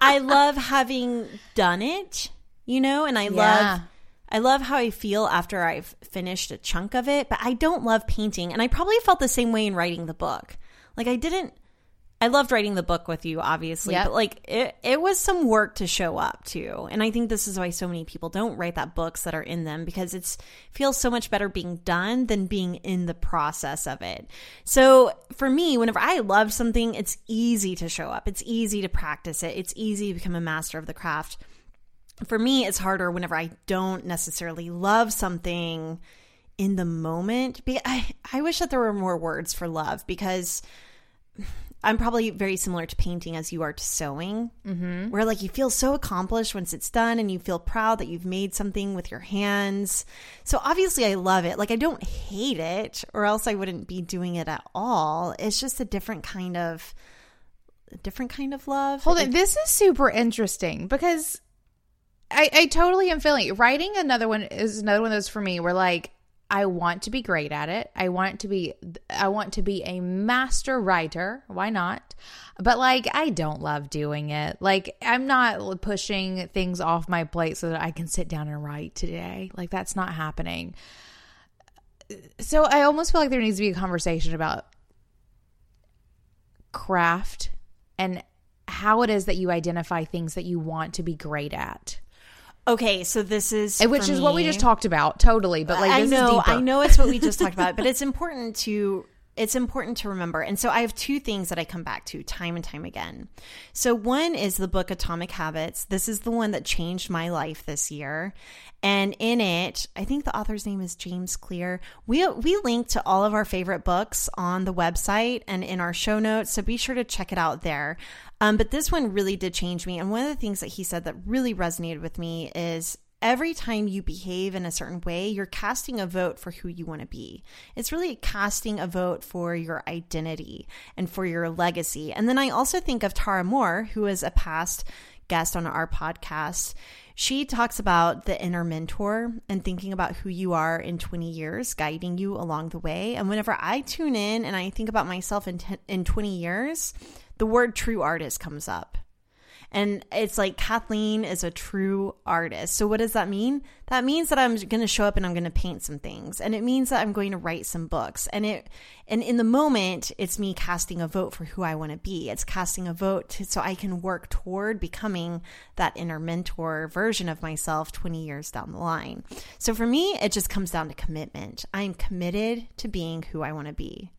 I love having done it, you know, and I yeah. love I love how I feel after I've finished a chunk of it, but I don't love painting. And I probably felt the same way in writing the book. Like I didn't I loved writing the book with you, obviously, yep. but like it, it was some work to show up to. And I think this is why so many people don't write that books that are in them because it feels so much better being done than being in the process of it. So for me, whenever I love something, it's easy to show up. It's easy to practice it. It's easy to become a master of the craft. For me, it's harder whenever I don't necessarily love something in the moment. I, I wish that there were more words for love because I'm probably very similar to painting as you are to sewing, mm-hmm. where like you feel so accomplished once it's done and you feel proud that you've made something with your hands. So obviously, I love it. Like, I don't hate it, or else I wouldn't be doing it at all. It's just a different kind of. A different kind of love. Hold on, this is super interesting because I, I totally am feeling it. Writing another one is another one of those for me where like I want to be great at it. I want to be I want to be a master writer. Why not? But like I don't love doing it. Like I'm not pushing things off my plate so that I can sit down and write today. Like that's not happening. So I almost feel like there needs to be a conversation about craft and how it is that you identify things that you want to be great at. Okay, so this is which is me. what we just talked about, totally. But like, I know, I know, it's what we just talked about, but it's important to it's important to remember. And so I have two things that I come back to time and time again. So one is the book Atomic Habits. This is the one that changed my life this year. And in it, I think the author's name is James Clear. We we link to all of our favorite books on the website and in our show notes, so be sure to check it out there. Um, but this one really did change me. And one of the things that he said that really resonated with me is every time you behave in a certain way, you're casting a vote for who you want to be. It's really casting a vote for your identity and for your legacy. And then I also think of Tara Mohr, who is a past guest on our podcast. She talks about the inner mentor and thinking about who you are in 20 years, guiding you along the way. And whenever I tune in and I think about myself in, t- in 20 years, the word true artist comes up. And it's like Kathleen is a true artist. So, what does that mean? That means that I'm going to show up and I'm going to paint some things. And it means that I'm going to write some books. And it, and in the moment, it's me casting a vote for who I want to be. It's casting a vote to, so I can work toward becoming that inner mentor version of myself 20 years down the line. So, for me, it just comes down to commitment. I'm committed to being who I want to be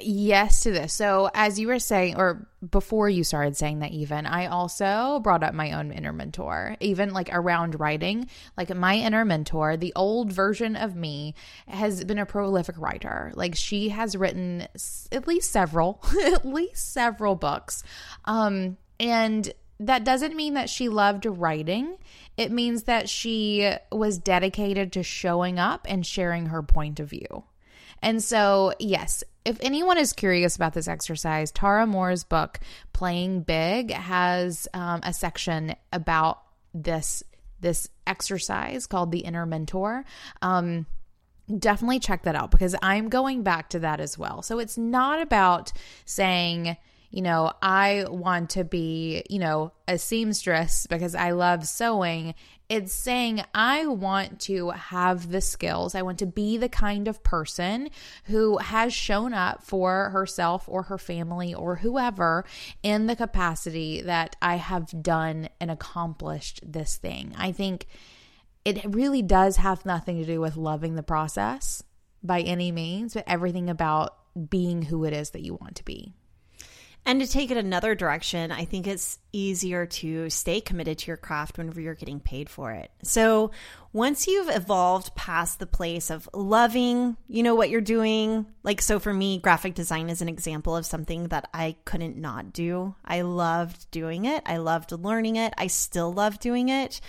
yes to this. So, as you were saying, or before you started saying that, even, I also brought up my own inner mentor, even like around writing. Like, my inner mentor, the old version of me, has been a prolific writer. Like, she has written at least several, at least several books. Um, and that doesn't mean that she loved writing. It means that she was dedicated to showing up and sharing her point of view. And so, yes, if anyone is curious about this exercise, Tara Mohr's book, Playing Big, has um, a section about this this exercise called the inner mentor. Um, definitely check that out because I'm going back to that as well. So it's not about saying, you know, I want to be, you know, a seamstress because I love sewing. It's saying, I want to have the skills. I want to be the kind of person who has shown up for herself or her family or whoever in the capacity that I have done and accomplished this thing. I think it really does have nothing to do with loving the process by any means, but everything about being who it is that you want to be. And to take it another direction, I think it's easier to stay committed to your craft whenever you're getting paid for it. So once you've evolved past the place of loving, you know, what you're doing, like, so for me, graphic design is an example of something that I couldn't not do. I loved doing it. I loved learning it. I still love doing it.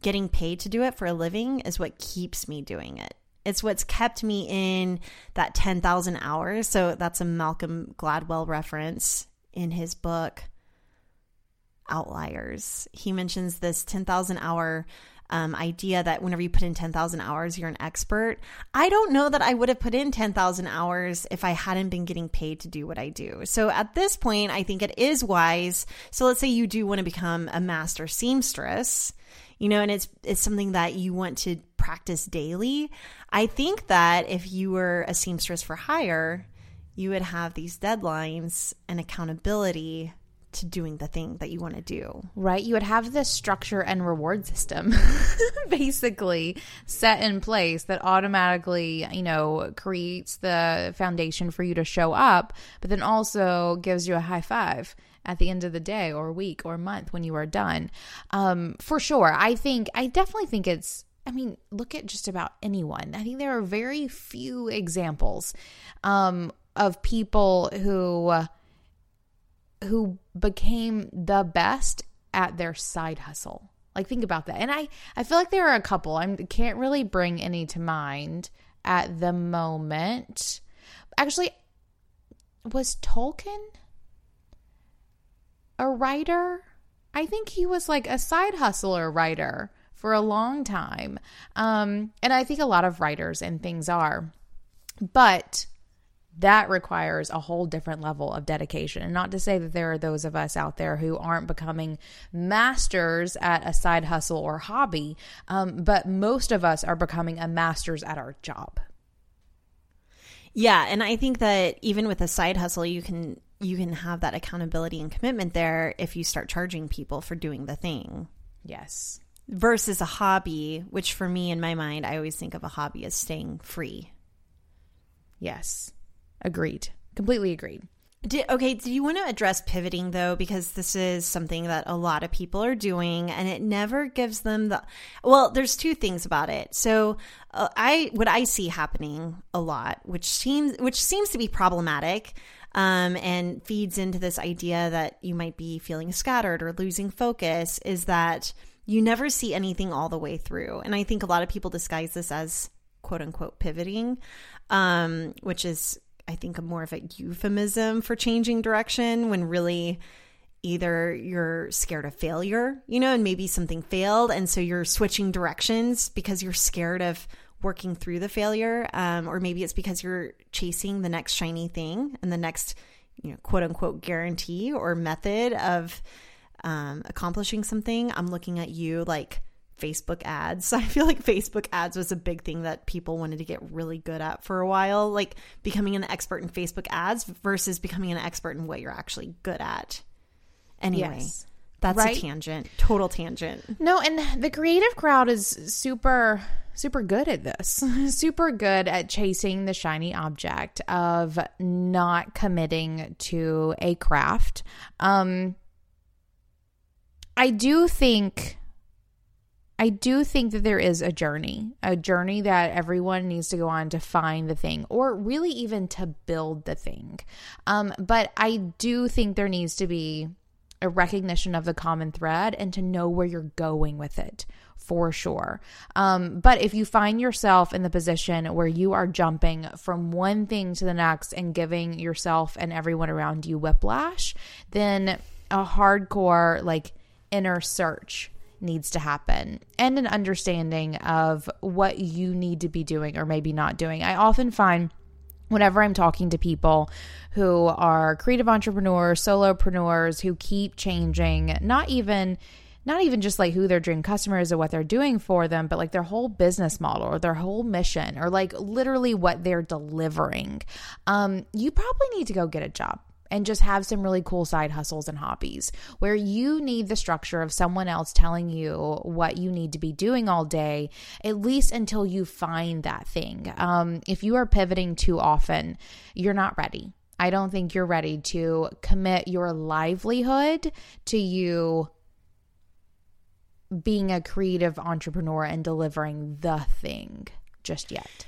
Getting paid to do it for a living is what keeps me doing it. It's what's kept me in that 10,000 hours. So that's a Malcolm Gladwell reference in his book Outliers. He mentions this 10,000 hour um, idea that whenever you put in 10,000 hours, you're an expert. I don't know that I would have put in 10,000 hours if I hadn't been getting paid to do what I do. So at this point, I think it is wise. So let's say you do want to become a master seamstress, you know, and it's it's something that you want to practice daily. I think that if you were a seamstress for hire, you would have these deadlines and accountability to doing the thing that you want to do. Right. You would have this structure and reward system basically set in place that automatically, you know, creates the foundation for you to show up, but then also gives you a high five at the end of the day or week or month when you are done. Um, for sure. I think, I definitely think it's, I mean, look at just about anyone. I think there are very few examples um, of people who who became the best at their side hustle. Like think about that. And I I feel like there are a couple. I can't really bring any to mind at the moment. Actually, was Tolkien a writer? I think he was like a side hustler writer for a long time. Um, and I think a lot of writers and things are. But that requires a whole different level of dedication. And not to say that there are those of us out there who aren't becoming masters at a side hustle or hobby, um, but most of us are becoming a masters at our job. Yeah, and I think that even with a side hustle, you can you can have that accountability and commitment there if you start charging people for doing the thing. Yes. Versus a hobby, which for me in my mind, I always think of a hobby as staying free. Yes. Agreed. Completely agreed. Did, okay, do you want to address pivoting though? Because this is something that a lot of people are doing, and it never gives them the. Well, there's two things about it. So, uh, I what I see happening a lot, which seems which seems to be problematic, um, and feeds into this idea that you might be feeling scattered or losing focus, is that you never see anything all the way through, and I think a lot of people disguise this as quote unquote pivoting, um, which is I think, a more of a euphemism for changing direction when really either you're scared of failure, you know, and maybe something failed. And so you're switching directions because you're scared of working through the failure. Um, or maybe it's because you're chasing the next shiny thing and the next, you know, quote unquote guarantee or method of um, accomplishing something. I'm looking at you like, Facebook ads. I feel like Facebook ads was a big thing that people wanted to get really good at for a while, like becoming an expert in Facebook ads versus becoming an expert in what you're actually good at. Anyway, yes. that's right? a tangent, total tangent. No, and the creative crowd is super super good at this. super good at chasing the shiny object of not committing to a craft. Um I do think I do think that there is a journey, a journey that everyone needs to go on to find the thing or really even to build the thing. Um, but I do think there needs to be a recognition of the common thread and to know where you're going with it for sure. Um, but if you find yourself in the position where you are jumping from one thing to the next and giving yourself and everyone around you whiplash, then a hardcore, like, inner search needs to happen and an understanding of what you need to be doing or maybe not doing. I often find whenever I'm talking to people who are creative entrepreneurs, solopreneurs who keep changing, not even not even just like who their dream customer is or what they're doing for them, but like their whole business model or their whole mission or like literally what they're delivering. Um, you probably need to go get a job and just have some really cool side hustles and hobbies where you need the structure of someone else telling you what you need to be doing all day, at least until you find that thing. Um, if you are pivoting too often, you're not ready. I don't think you're ready to commit your livelihood to you being a creative entrepreneur and delivering the thing just yet.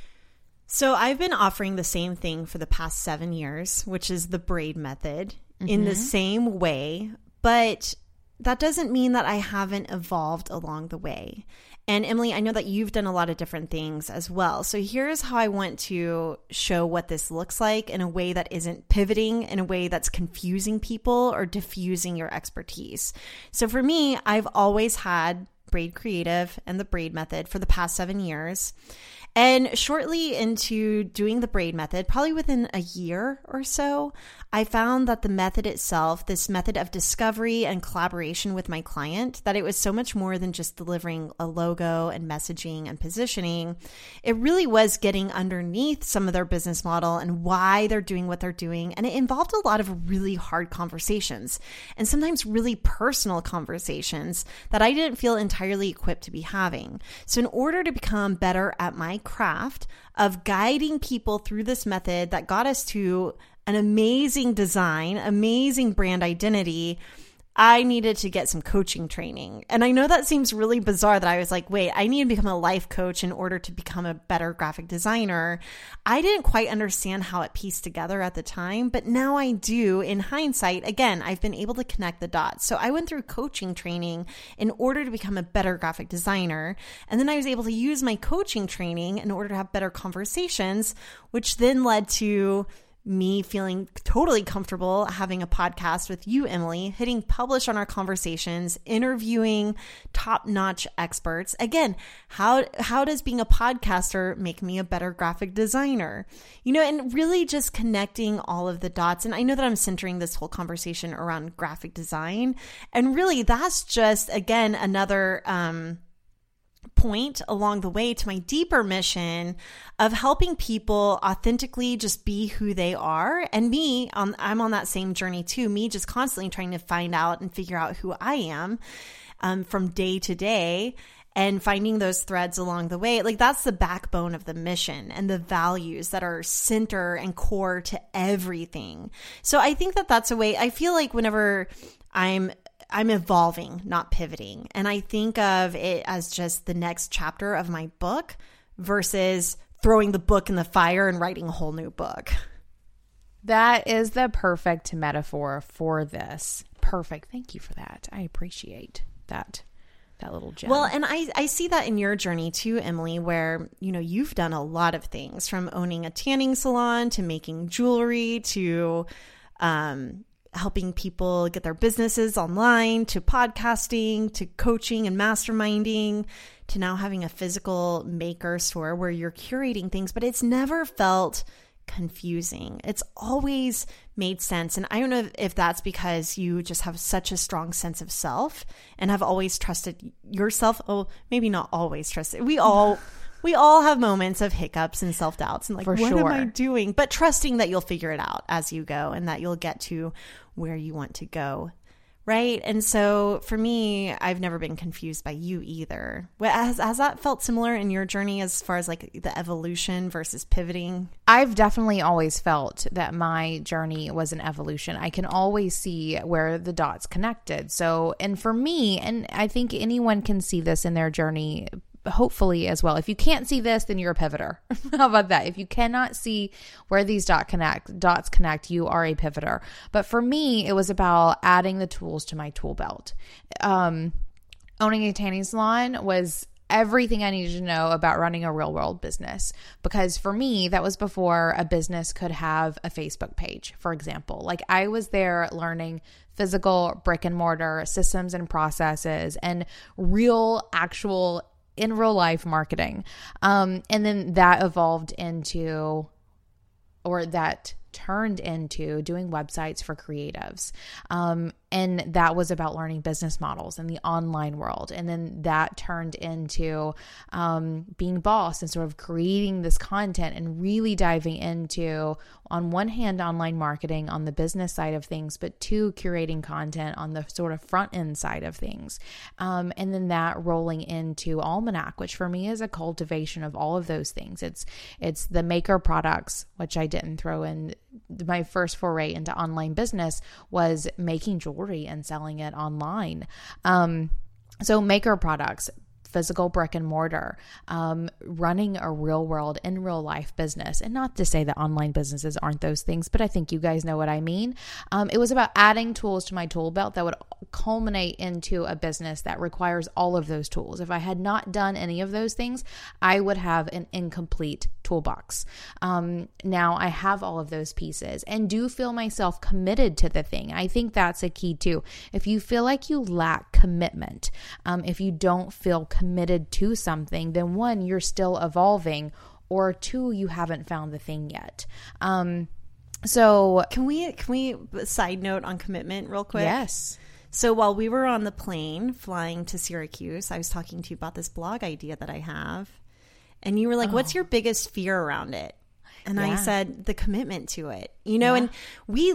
So I've been offering the same thing for the past seven years, which is the braid method mm-hmm. in the mm-hmm. same way, but that doesn't mean that I haven't evolved along the way. And Emily, I know that you've done a lot of different things as well. So here's how I want to show what this looks like in a way that isn't pivoting, in a way that's confusing people or diffusing your expertise. So for me, I've always had Braid Creative and the Braid Method for the past seven years. And shortly into doing the braid method, probably within a year or so, I found that the method itself, this method of discovery and collaboration with my client, that it was so much more than just delivering a logo and messaging and positioning. It really was getting underneath some of their business model and why they're doing what they're doing. And it involved a lot of really hard conversations and sometimes really personal conversations that I didn't feel entirely equipped to be having. So, in order to become better at my craft of guiding people through this method that got us to an amazing design, amazing brand identity I needed to get some coaching training. And I know that seems really bizarre that I was like, wait, I need to become a life coach in order to become a better graphic designer. I didn't quite understand how it pieced together at the time, but now I do. In hindsight, again, I've been able to connect the dots. So I went through coaching training in order to become a better graphic designer. And then I was able to use my coaching training in order to have better conversations, which then led to me feeling totally comfortable having a podcast with you, Emily, hitting publish on our conversations, interviewing top-notch experts. Again, how how does being a podcaster make me a better graphic designer? You know, and really just connecting all of the dots. And I know that I'm centering this whole conversation around graphic design, and really that's just again another um point along the way to my deeper mission of helping people authentically just be who they are. And me, um, I'm on that same journey too. Me just constantly trying to find out and figure out who I am um, from day to day and finding those threads along the way. Like that's the backbone of the mission and the values that are center and core to everything. So I think that that's a way I feel like whenever I'm I'm evolving, not pivoting. And I think of it as just the next chapter of my book versus throwing the book in the fire and writing a whole new book. That is the perfect metaphor for this. Perfect. Thank you for that. I appreciate that that little gem. Well, and I I see that in your journey too, Emily, where you know you've done a lot of things from owning a tanning salon to making jewelry to um helping people get their businesses online to podcasting to coaching and masterminding to now having a physical maker store where you're curating things, but it's never felt confusing. It's always made sense. And I don't know if that's because you just have such a strong sense of self and have always trusted yourself. Oh, maybe not always trusted. We all we all have moments of hiccups and self doubts and like, For what sure. am I doing? But trusting that you'll figure it out as you go and that you'll get to where you want to go. Right. And so for me, I've never been confused by you either. Has, has that felt similar in your journey as far as like the evolution versus pivoting? I've definitely always felt that my journey was an evolution. I can always see where the dots connected. So, and for me, and I think anyone can see this in their journey hopefully as well. If you can't see this, then you're a pivoter. How about that? If you cannot see where these dot connect dots connect, you are a pivoter. But for me, it was about adding the tools to my tool belt. Um, owning a tanning salon was everything I needed to know about running a real world business. Because for me, that was before a business could have a Facebook page, for example. Like I was there learning physical brick and mortar systems and processes and real, actual in real life marketing. Um, and then that evolved into, or that turned into doing websites for creatives. Um, and that was about learning business models in the online world. And then that turned into um, being boss and sort of creating this content and really diving into, on one hand, online marketing on the business side of things, but two, curating content on the sort of front end side of things. Um, and then that rolling into Almanac, which for me is a cultivation of all of those things. It's it's the maker products, which I didn't throw in my first foray into online business was making jewelry and selling it online. Um, so maker products, physical brick and mortar, um, running a real world in real life business. And not to say that online businesses aren't those things, but I think you guys know what I mean. Um, it was about adding tools to my tool belt that would culminate into a business that requires all of those tools. If I had not done any of those things, I would have an incomplete toolbox. Um, now I have all of those pieces and do feel myself committed to the thing. I think that's a key too. If you feel like you lack commitment, um, if you don't feel committed to something, then one, you're still evolving, or two, you haven't found the thing yet. Um, so can we can we side note on commitment real quick? Yes. So while we were on the plane flying to Syracuse, I was talking to you about this blog idea that I have. And you were like, oh. "What's your biggest fear around it?" And yeah. I said, "The commitment to it." You know, yeah. and we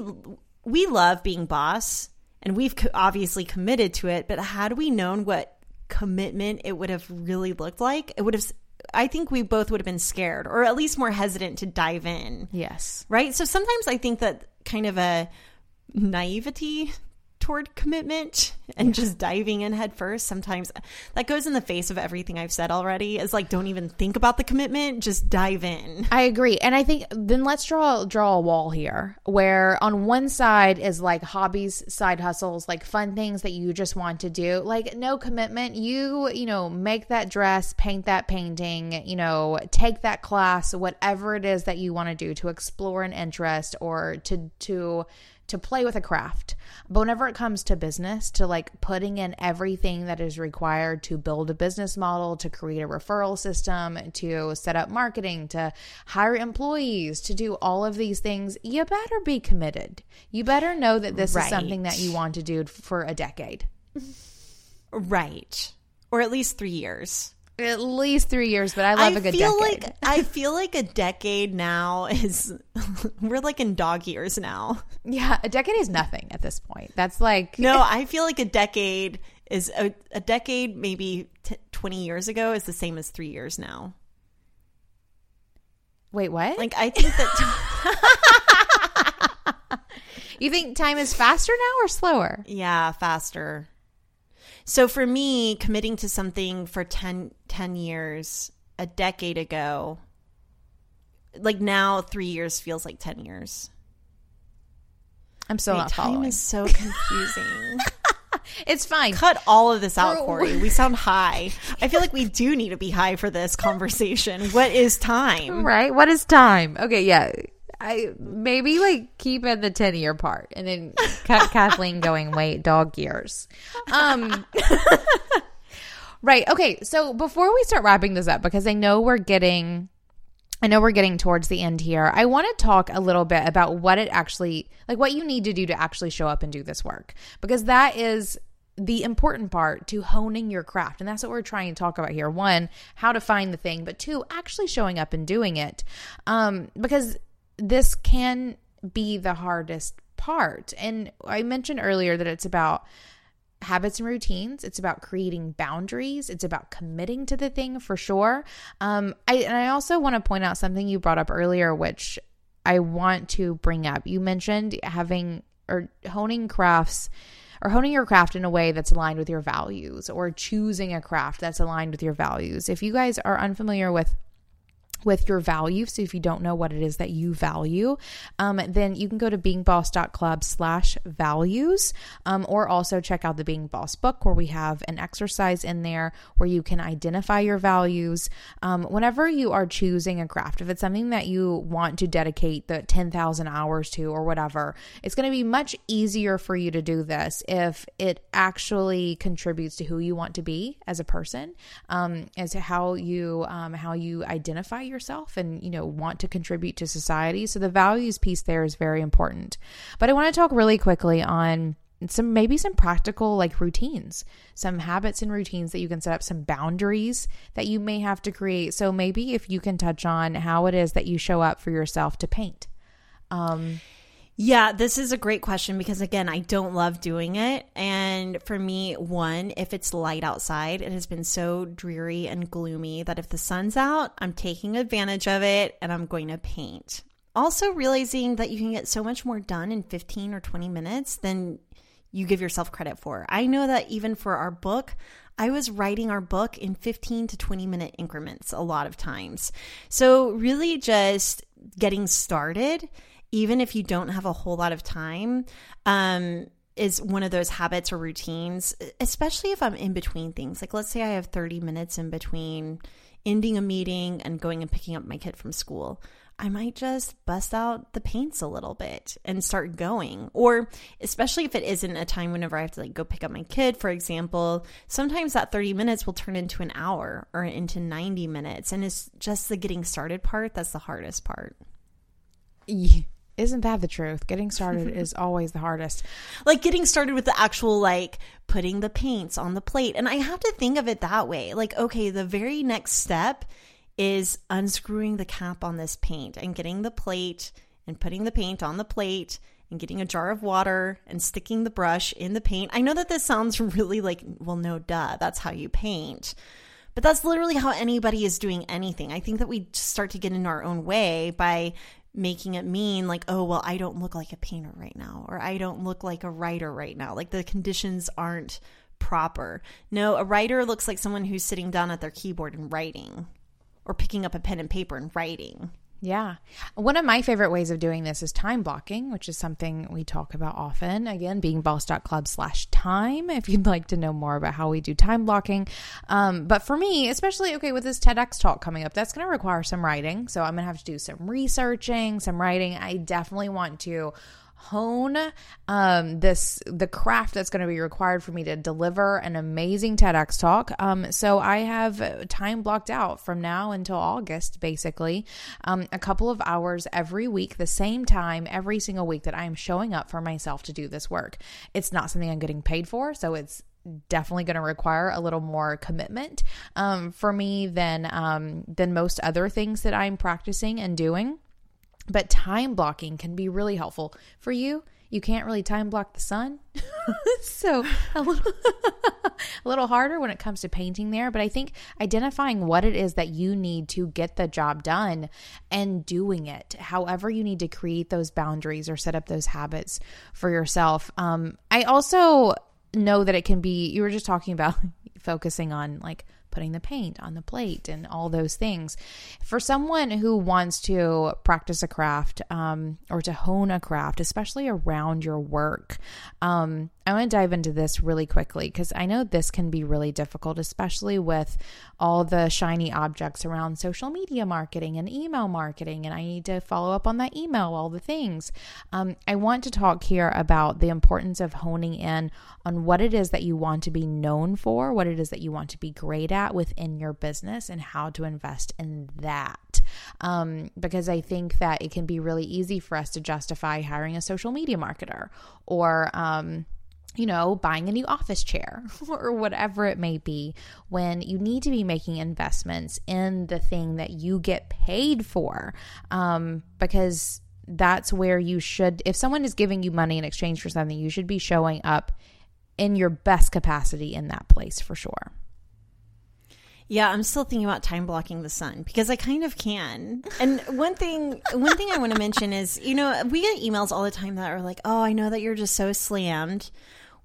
we love being boss and we've obviously committed to it, but had we known what commitment it would have really looked like, it would have I think we both would have been scared or at least more hesitant to dive in. Yes. Right? So sometimes I think that kind of a naivety toward commitment and just diving in head first sometimes. That goes in the face of everything i've said already is like don't even think about the commitment just dive in. I agree. And i think then let's draw draw a wall here where on one side is like hobbies side hustles like fun things that you just want to do. Like no commitment. You you know make that dress paint that painting you know take that class whatever it is that you want to do to explore an interest or to to to play with a craft. But whenever it comes to business, to like putting in everything that is required to build a business model, to create a referral system, to set up marketing, to hire employees, to do all of these things, you better be committed. You better know that this right. is something that you want to do for a decade. Right. Or at least three years. At least three years, but I love I a good feel decade. Like, I feel like a decade now is we're like in dog years now. Yeah, a decade is nothing at this point. That's like no. I feel like a decade is a, a decade, maybe t- twenty years ago, is the same as three years now. Wait, what? Like I think that. you think time is faster now or slower? Yeah, faster. So for me, committing to something for 10, 10 years, a decade ago, like now, three years feels like 10 years. I'm so Wait, not time following. is so confusing. it's fine. Cut all of this out, Corey. We sound high. I feel like we do need to be high for this conversation. What is time? Right? What is time? Okay, yeah. I maybe like keep at the 10 year part and then Kathleen going, wait, dog years. Um, right. Okay. So before we start wrapping this up, because I know we're getting, I know we're getting towards the end here. I want to talk a little bit about what it actually, like what you need to do to actually show up and do this work, because that is the important part to honing your craft. And that's what we're trying to talk about here. One, how to find the thing, but two, actually showing up and doing it. Um, because this can be the hardest part. And I mentioned earlier that it's about habits and routines. It's about creating boundaries. It's about committing to the thing for sure. Um, I and I also want to point out something you brought up earlier, which I want to bring up. You mentioned having or honing crafts or honing your craft in a way that's aligned with your values or choosing a craft that's aligned with your values. If you guys are unfamiliar with with your value. So if you don't know what it is that you value, um, then you can go to beingboss.club slash values, um, or also check out the Being Boss book where we have an exercise in there where you can identify your values. Um, whenever you are choosing a craft, if it's something that you want to dedicate the 10,000 hours to or whatever, it's going to be much easier for you to do this if it actually contributes to who you want to be as a person, um, as to how you, um, how you identify yourself and you know want to contribute to society. So the values piece there is very important. But i want to talk really quickly on some maybe some practical like routines some habits and routines that you can set up some boundaries that you may have to create. So maybe if you can touch on how it is that you show up for yourself to paint. Um yeah, this is a great question because again, I don't love doing it. And for me, one, if it's light outside, it has been so dreary and gloomy that if the sun's out, I'm taking advantage of it and I'm going to paint. also realizing that you can get so much more done in 15 or 20 minutes than you give yourself credit for. I know that even for our book, I was writing our book in 15 to 20 minute increments a lot of times. So, really, just getting started, even if you don't have a whole lot of time, um, is one of those habits or routines, especially if I'm in between things. Like, let's say I have 30 minutes in between ending a meeting and going and picking up my kid from school. I might just bust out the paints a little bit and start going. Or especially if it isn't a time whenever I have to like go pick up my kid, for example, sometimes that 30 minutes will turn into an hour or into 90 minutes. And it's just the getting started part that's the hardest part. Isn't that the truth? Getting started is always the hardest. Like getting started with the actual like putting the paints on the plate. And I have to think of it that way. Like, okay, the very next step is unscrewing the cap on this paint and getting the plate and putting the paint on the plate and getting a jar of water and sticking the brush in the paint. I know that this sounds really like, well, no, duh, that's how you paint. But that's literally how anybody is doing anything. I think that we start to get in our own way by making it mean like, oh, well, I don't look like a painter right now, or I don't look like a writer right now. Like the conditions aren't proper. No, a writer looks like someone who's sitting down at their keyboard and writing or picking up a pen and paper and writing. Yeah. One of my favorite ways of doing this is time blocking, which is something we talk about often. Again, beingboss.club slash time if you'd like to know more about how we do time blocking. Um, but for me, especially, okay, with this TEDx talk coming up, that's going to require some writing. So I'm going to have to do some researching, some writing. I definitely want to hone um, this the craft that's going to be required for me to deliver an amazing TEDx talk. Um, so I have time blocked out from now until August, basically, um, a couple of hours every week, the same time every single week that I am showing up for myself to do this work. It's not something I'm getting paid for, so it's definitely going to require a little more commitment um, for me than um, than most other things that I'm practicing and doing. But time blocking can be really helpful for you. You can't really time block the sun. so a little, a little harder when it comes to painting there. But I think identifying what it is that you need to get the job done and doing it, however, you need to create those boundaries or set up those habits for yourself. Um, I also know that it can be, you were just talking about focusing on like putting the paint on the plate and all those things. For someone who wants to practice a craft um, or to hone a craft, especially around your work, um, I want to dive into this really quickly because I know this can be really difficult, especially with all the shiny objects around social media marketing and email marketing. And I need to follow up on that email, all the things. Um, I want to talk here about the importance of honing in on what it is that you want to be known for, what it is that you want to be great at within your business, and how to invest in that. Um, because I think that it can be really easy for us to justify hiring a social media marketer or, um, you know, buying a new office chair or whatever it may be, when you need to be making investments in the thing that you get paid for. Um, because that's where you should, if someone is giving you money in exchange for something, you should be showing up in your best capacity in that place for sure. Yeah, I'm still thinking about time blocking the sun because I kind of can. And one thing, one thing I want to mention is, you know, we get emails all the time that are like, "Oh, I know that you're just so slammed."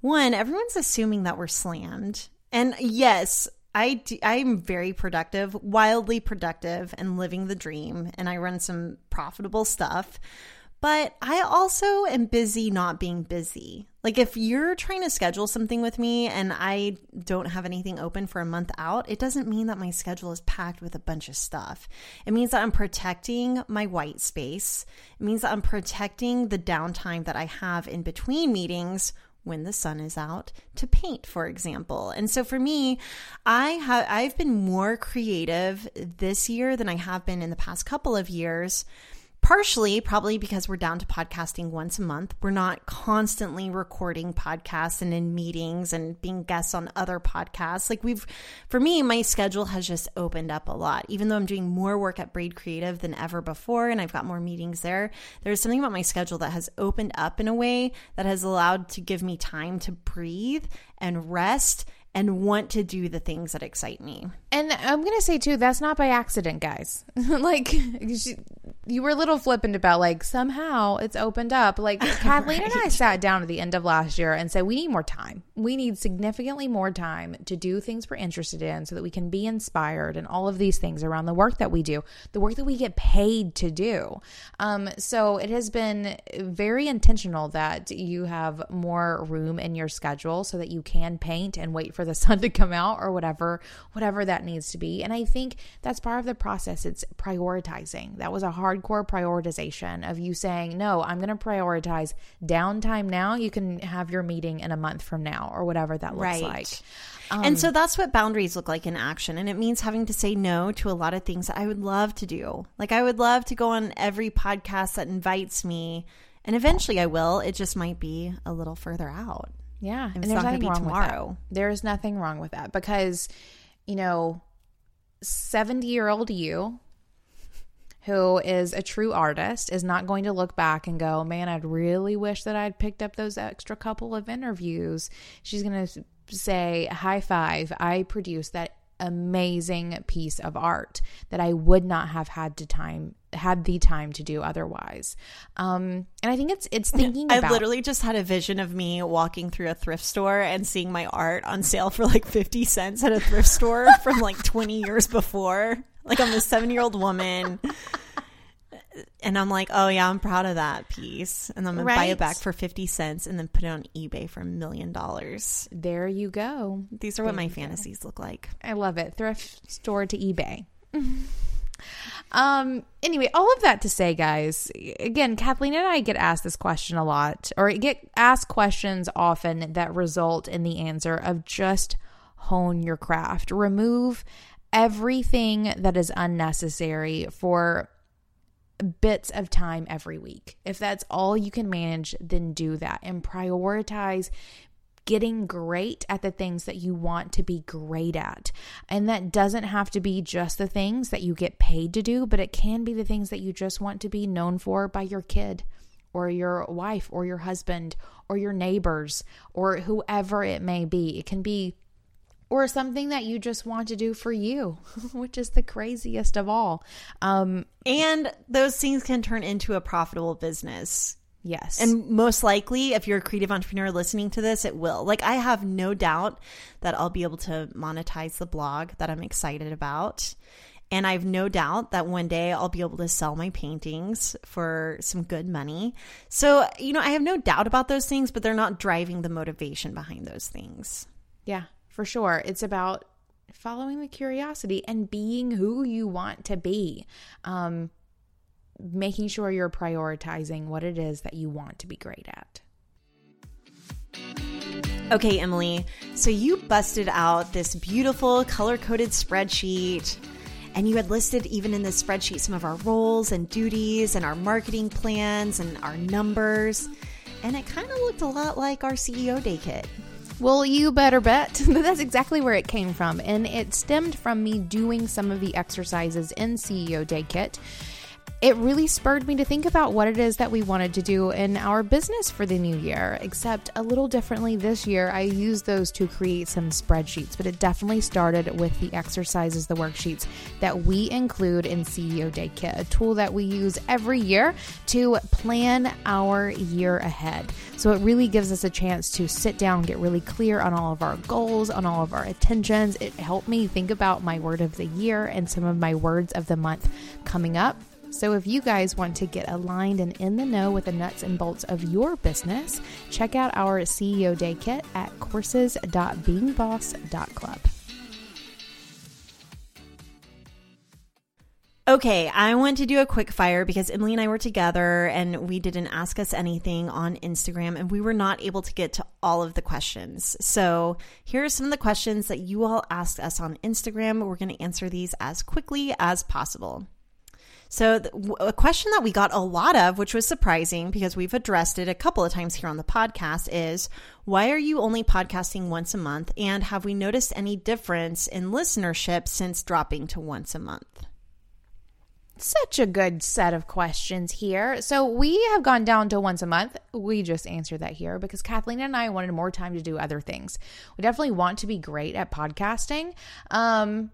One, everyone's assuming that we're slammed, and yes, I I'm very productive, wildly productive, and living the dream, and I run some profitable stuff. But I also am busy not being busy. Like if you're trying to schedule something with me and I don't have anything open for a month out, it doesn't mean that my schedule is packed with a bunch of stuff. It means that I'm protecting my white space. It means that I'm protecting the downtime that I have in between meetings when the sun is out to paint for example. And so for me i have i've been more creative this year than i have been in the past couple of years Partially, probably because we're down to podcasting once a month. We're not constantly recording podcasts and in meetings and being guests on other podcasts. Like, we've, for me, my schedule has just opened up a lot. Even though I'm doing more work at Braid Creative than ever before and I've got more meetings there, there's something about my schedule that has opened up in a way that has allowed to give me time to breathe and rest and want to do the things that excite me. And I'm going to say too, that's not by accident, guys. like you were a little flippant about like somehow it's opened up. Like Kathleen right. and I sat down at the end of last year and said we need more time. We need significantly more time to do things we're interested in so that we can be inspired and all of these things around the work that we do, the work that we get paid to do. Um, so it has been very intentional that you have more room in your schedule so that you can paint and wait for the sun to come out or whatever, whatever that needs to be. And I think that's part of the process. It's prioritizing. That was a hardcore prioritization of you saying, no, I'm going to prioritize downtime now. You can have your meeting in a month from now or whatever that looks right. like. Um, and so that's what boundaries look like in action. And it means having to say no to a lot of things that I would love to do. Like, I would love to go on every podcast that invites me. And eventually I will. It just might be a little further out. Yeah. And, and there's nothing wrong tomorrow. with that. There's nothing wrong with that because, you know, 70 year old you who is a true artist is not going to look back and go, man, I'd really wish that I'd picked up those extra couple of interviews. She's going to say, high five, I produced that amazing piece of art that I would not have had to time had the time to do otherwise. Um, and I think it's it's thinking. I literally just had a vision of me walking through a thrift store and seeing my art on sale for like fifty cents at a thrift store from like twenty years before. Like I'm a seven year old woman. And I'm like, oh yeah, I'm proud of that piece. And I'm gonna right. buy it back for fifty cents and then put it on eBay for a million dollars. There you go. These are there what my fantasies go. look like. I love it. Thrift store to eBay. um anyway all of that to say guys again kathleen and i get asked this question a lot or get asked questions often that result in the answer of just hone your craft remove everything that is unnecessary for bits of time every week. If that's all you can manage, then do that and prioritize getting great at the things that you want to be great at. And that doesn't have to be just the things that you get paid to do, but it can be the things that you just want to be known for by your kid or your wife or your husband or your neighbors or whoever it may be. It can be or something that you just want to do for you, which is the craziest of all. Um, and those things can turn into a profitable business. Yes. And most likely, if you're a creative entrepreneur listening to this, it will. Like, I have no doubt that I'll be able to monetize the blog that I'm excited about. And I have no doubt that one day I'll be able to sell my paintings for some good money. So, you know, I have no doubt about those things, but they're not driving the motivation behind those things. Yeah for sure. It's about following the curiosity and being who you want to be. Um, making sure you're prioritizing what it is that you want to be great at. Okay, Emily. So you busted out this beautiful color coded spreadsheet. And you had listed, even in this spreadsheet, some of our roles and duties and our marketing plans and our numbers. And it kind of looked a lot like our CEO Day Kit. Well, you better bet. That's exactly where it came from. And it stemmed from me doing some of the exercises in CEO Day Kit it really spurred me to think about what it is that we wanted to do in our business for the new year, except a little differently this year. I used those to create some spreadsheets, but it definitely started with the exercises, the worksheets that we include in CEO Day Kit, a tool that we use every year to plan our year ahead. So it really gives us a chance to sit down, get really clear on all of our goals, on all of our attentions. It helped me think about my word of the year and some of my words of the month coming up. So, if you guys want to get aligned and in the know with the nuts and bolts of your business, check out our CEO Day Kit at courses.beingboss.club. Okay, I want to do a quick fire because Emily and I were together and we didn't ask us anything on Instagram and we were not able to get to all of the questions. So, here are some of the questions that you all asked us on Instagram. We're going to answer these as quickly as possible. So, a question that we got a lot of, which was surprising because we've addressed it a couple of times here on the podcast, is why are you only podcasting once a month? And have we noticed any difference in listenership since dropping to once a month? Such a good set of questions here. So, we have gone down to once a month. We just answered that here because Kathleen and I wanted more time to do other things. We definitely want to be great at podcasting. Um,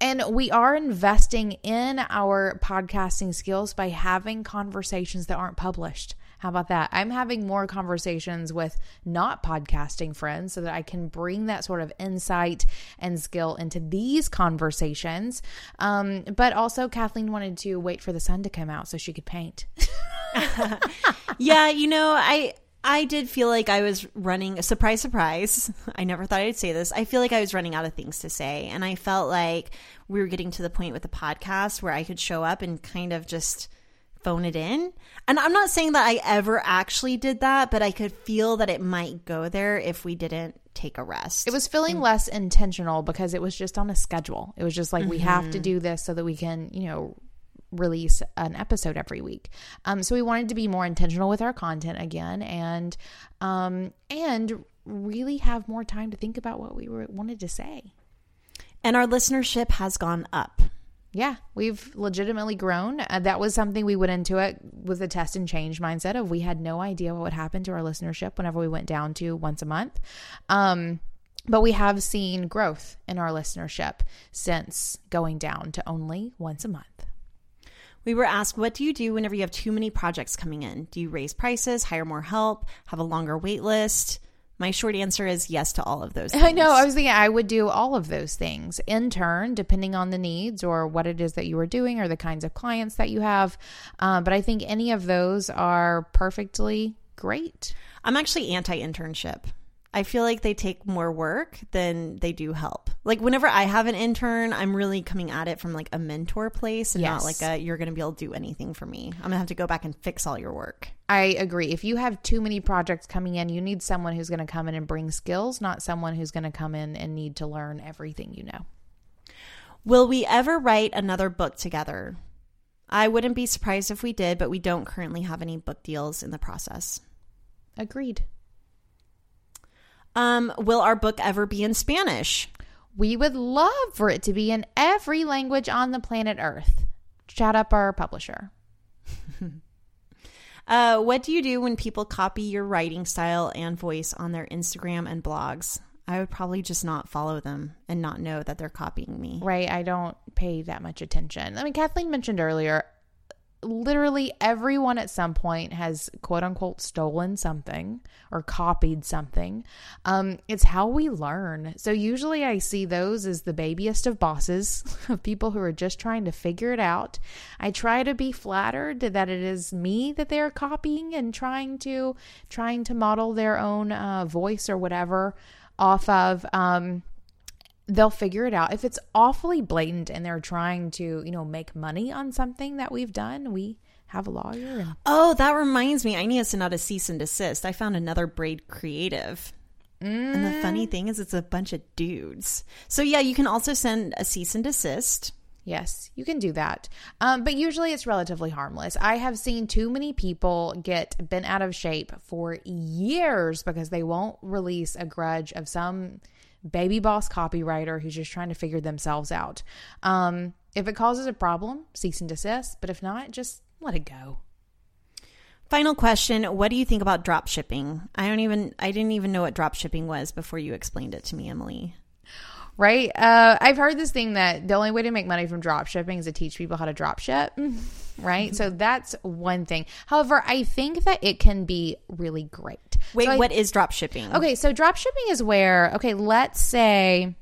And we are investing in our podcasting skills by having conversations that aren't published. How about that? I'm having more conversations with not podcasting friends so that I can bring that sort of insight and skill into these conversations. Um, but also, Kathleen wanted to wait for the sun to come out so she could paint. yeah, you know, I I did feel like I was running, surprise, surprise. I never thought I'd say this. I feel like I was running out of things to say. And I felt like we were getting to the point with the podcast where I could show up and kind of just phone it in. And I'm not saying that I ever actually did that, but I could feel that it might go there if we didn't take a rest. It was feeling less intentional because it was just on a schedule. It was just like, mm-hmm. we have to mm-hmm. do this so that we can, you know, release an episode every week. Um, so we wanted to be more intentional with our content again, and um, and really have more time to think about what we were, wanted to say. And our listenership has gone up. Yeah, we've legitimately grown. Uh, that was something we went into it with a test and change mindset of we had no idea what would happen to our listenership whenever we went down to once a month. Um, but we have seen growth in our listenership since going down to only once a month. We were asked, what do you do whenever you have too many projects coming in? Do you raise prices, hire more help, have a longer wait list? My short answer is yes to all of those things. I know. I was thinking I would do all of those things in turn, depending on the needs or what it is that you are doing or the kinds of clients that you have. Um, but I think any of those are perfectly great. I'm actually anti internship. I feel like they take more work than they do help. Like whenever I have an intern, I'm really coming at it from like a mentor place and yes. not like a you're going to be able to do anything for me. I'm going to have to go back and fix all your work. I agree. If you have too many projects coming in, you need someone who's going to come in and bring skills, not someone who's going to come in and need to learn everything you know. Will we ever write another book together? I wouldn't be surprised if we did, but we don't currently have any book deals in the process. Agreed. Um, will our book ever be in Spanish? We would love for it to be in every language on the planet Earth. Chat up our publisher. uh, what do you do when people copy your writing style and voice on their Instagram and blogs? I would probably just not follow them and not know that they're copying me. Right. I don't pay that much attention. I mean, Kathleen mentioned earlier, literally everyone at some point has quote unquote stolen something or copied something. Um, it's how we learn. So usually I see those as the babyest of bosses, of people who are just trying to figure it out. I try to be flattered that it is me that they're copying and trying to trying to model their own uh, voice or whatever off of. Um, they'll figure it out. If it's awfully blatant and they're trying to, you know, make money on something that we've done, we have a lawyer. And- oh, that reminds me. I need to send out a cease and desist. I found another braid creative. Mm. And the funny mm. thing is, it's a bunch of dudes. So, yeah, you can also send a cease and desist. Yes, you can do that. Um, but usually it's relatively harmless. I have seen too many people get bent out of shape for years because they won't release a grudge of some baby boss copywriter who's just trying to figure themselves out. Um, if it causes a problem, cease and desist. But if not, just let it go. Final question What do you think about drop shipping? I don't even, I didn't even know what drop shipping was before you explained it to me, Emily right? Uh, I've heard this thing that the only way to make money from drop shipping is to teach people how to drop ship, right? So that's one thing. However, I think that it can be really great. Wait, so what is drop shipping? Okay, so drop shipping is where, okay, let's say,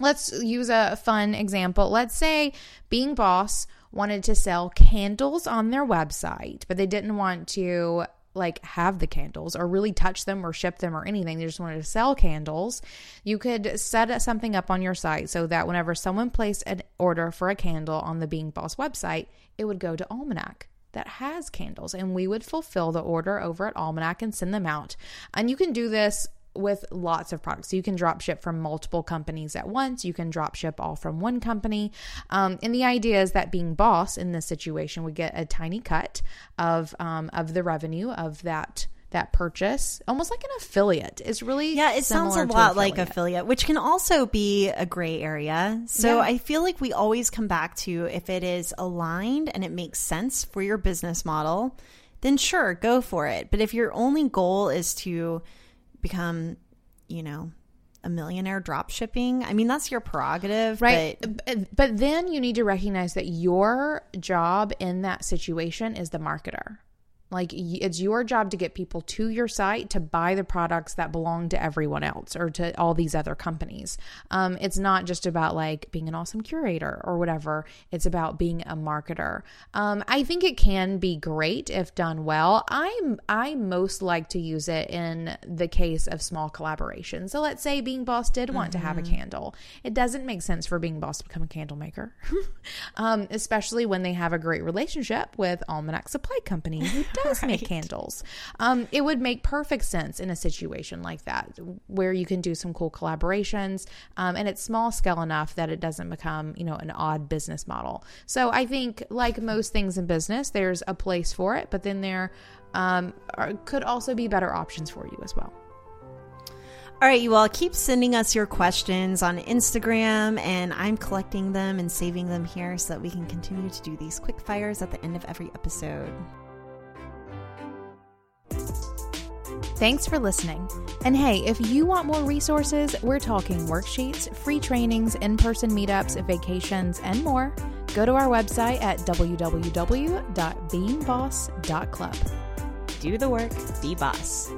let's use a fun example. Let's say Being Boss wanted to sell candles on their website, but they didn't want to like have the candles or really touch them or ship them or anything. They just wanted to sell candles. You could set something up on your site so that whenever someone placed an order for a candle on the Being Boss website, it would go to Almanac that has candles and we would fulfill the order over at Almanac and send them out. And you can do this with lots of products. So you can drop ship from multiple companies at once. You can drop ship all from one company. Um, and the idea is that being boss in this situation would get a tiny cut of um, of the revenue of that that purchase, almost like an affiliate. It's really yeah. It sounds a lot affiliate. like affiliate, which can also be a gray area. So yeah. I feel like we always come back to if it is aligned and it makes sense for your business model, then sure, go for it. But if your only goal is to become, you know, a millionaire drop shipping. I mean, that's your prerogative, right? But, but then you need to recognize that your job in that situation is the marketer. Like it's your job to get people to your site to buy the products that belong to everyone else or to all these other companies. Um, it's not just about like being an awesome curator or whatever. It's about being a marketer. Um, I think it can be great if done well. I'm I most like to use it in the case of small collaborations. So let's say Being Boss did want to have a candle. It doesn't make sense for Being Boss to become a candle maker, um, especially when they have a great relationship with Almanac Supply Company does make candles. Um, it would make perfect sense in a situation like that where you can do some cool collaborations um, and it's small scale enough that it doesn't become, you know, an odd business model. So I think, like most things in business, there's a place for it, but then there um, are, could also be better options for you as well. all right, you all keep sending us your questions on Instagram, and I'm collecting them and saving them here so that we can continue to do these quick fires at the end of every episode. Thanks for listening. And hey, if you want more resources, we're talking worksheets, free trainings, in person meetups, vacations, and more. Go to our website at www.beingboss.club. Do the work, be boss.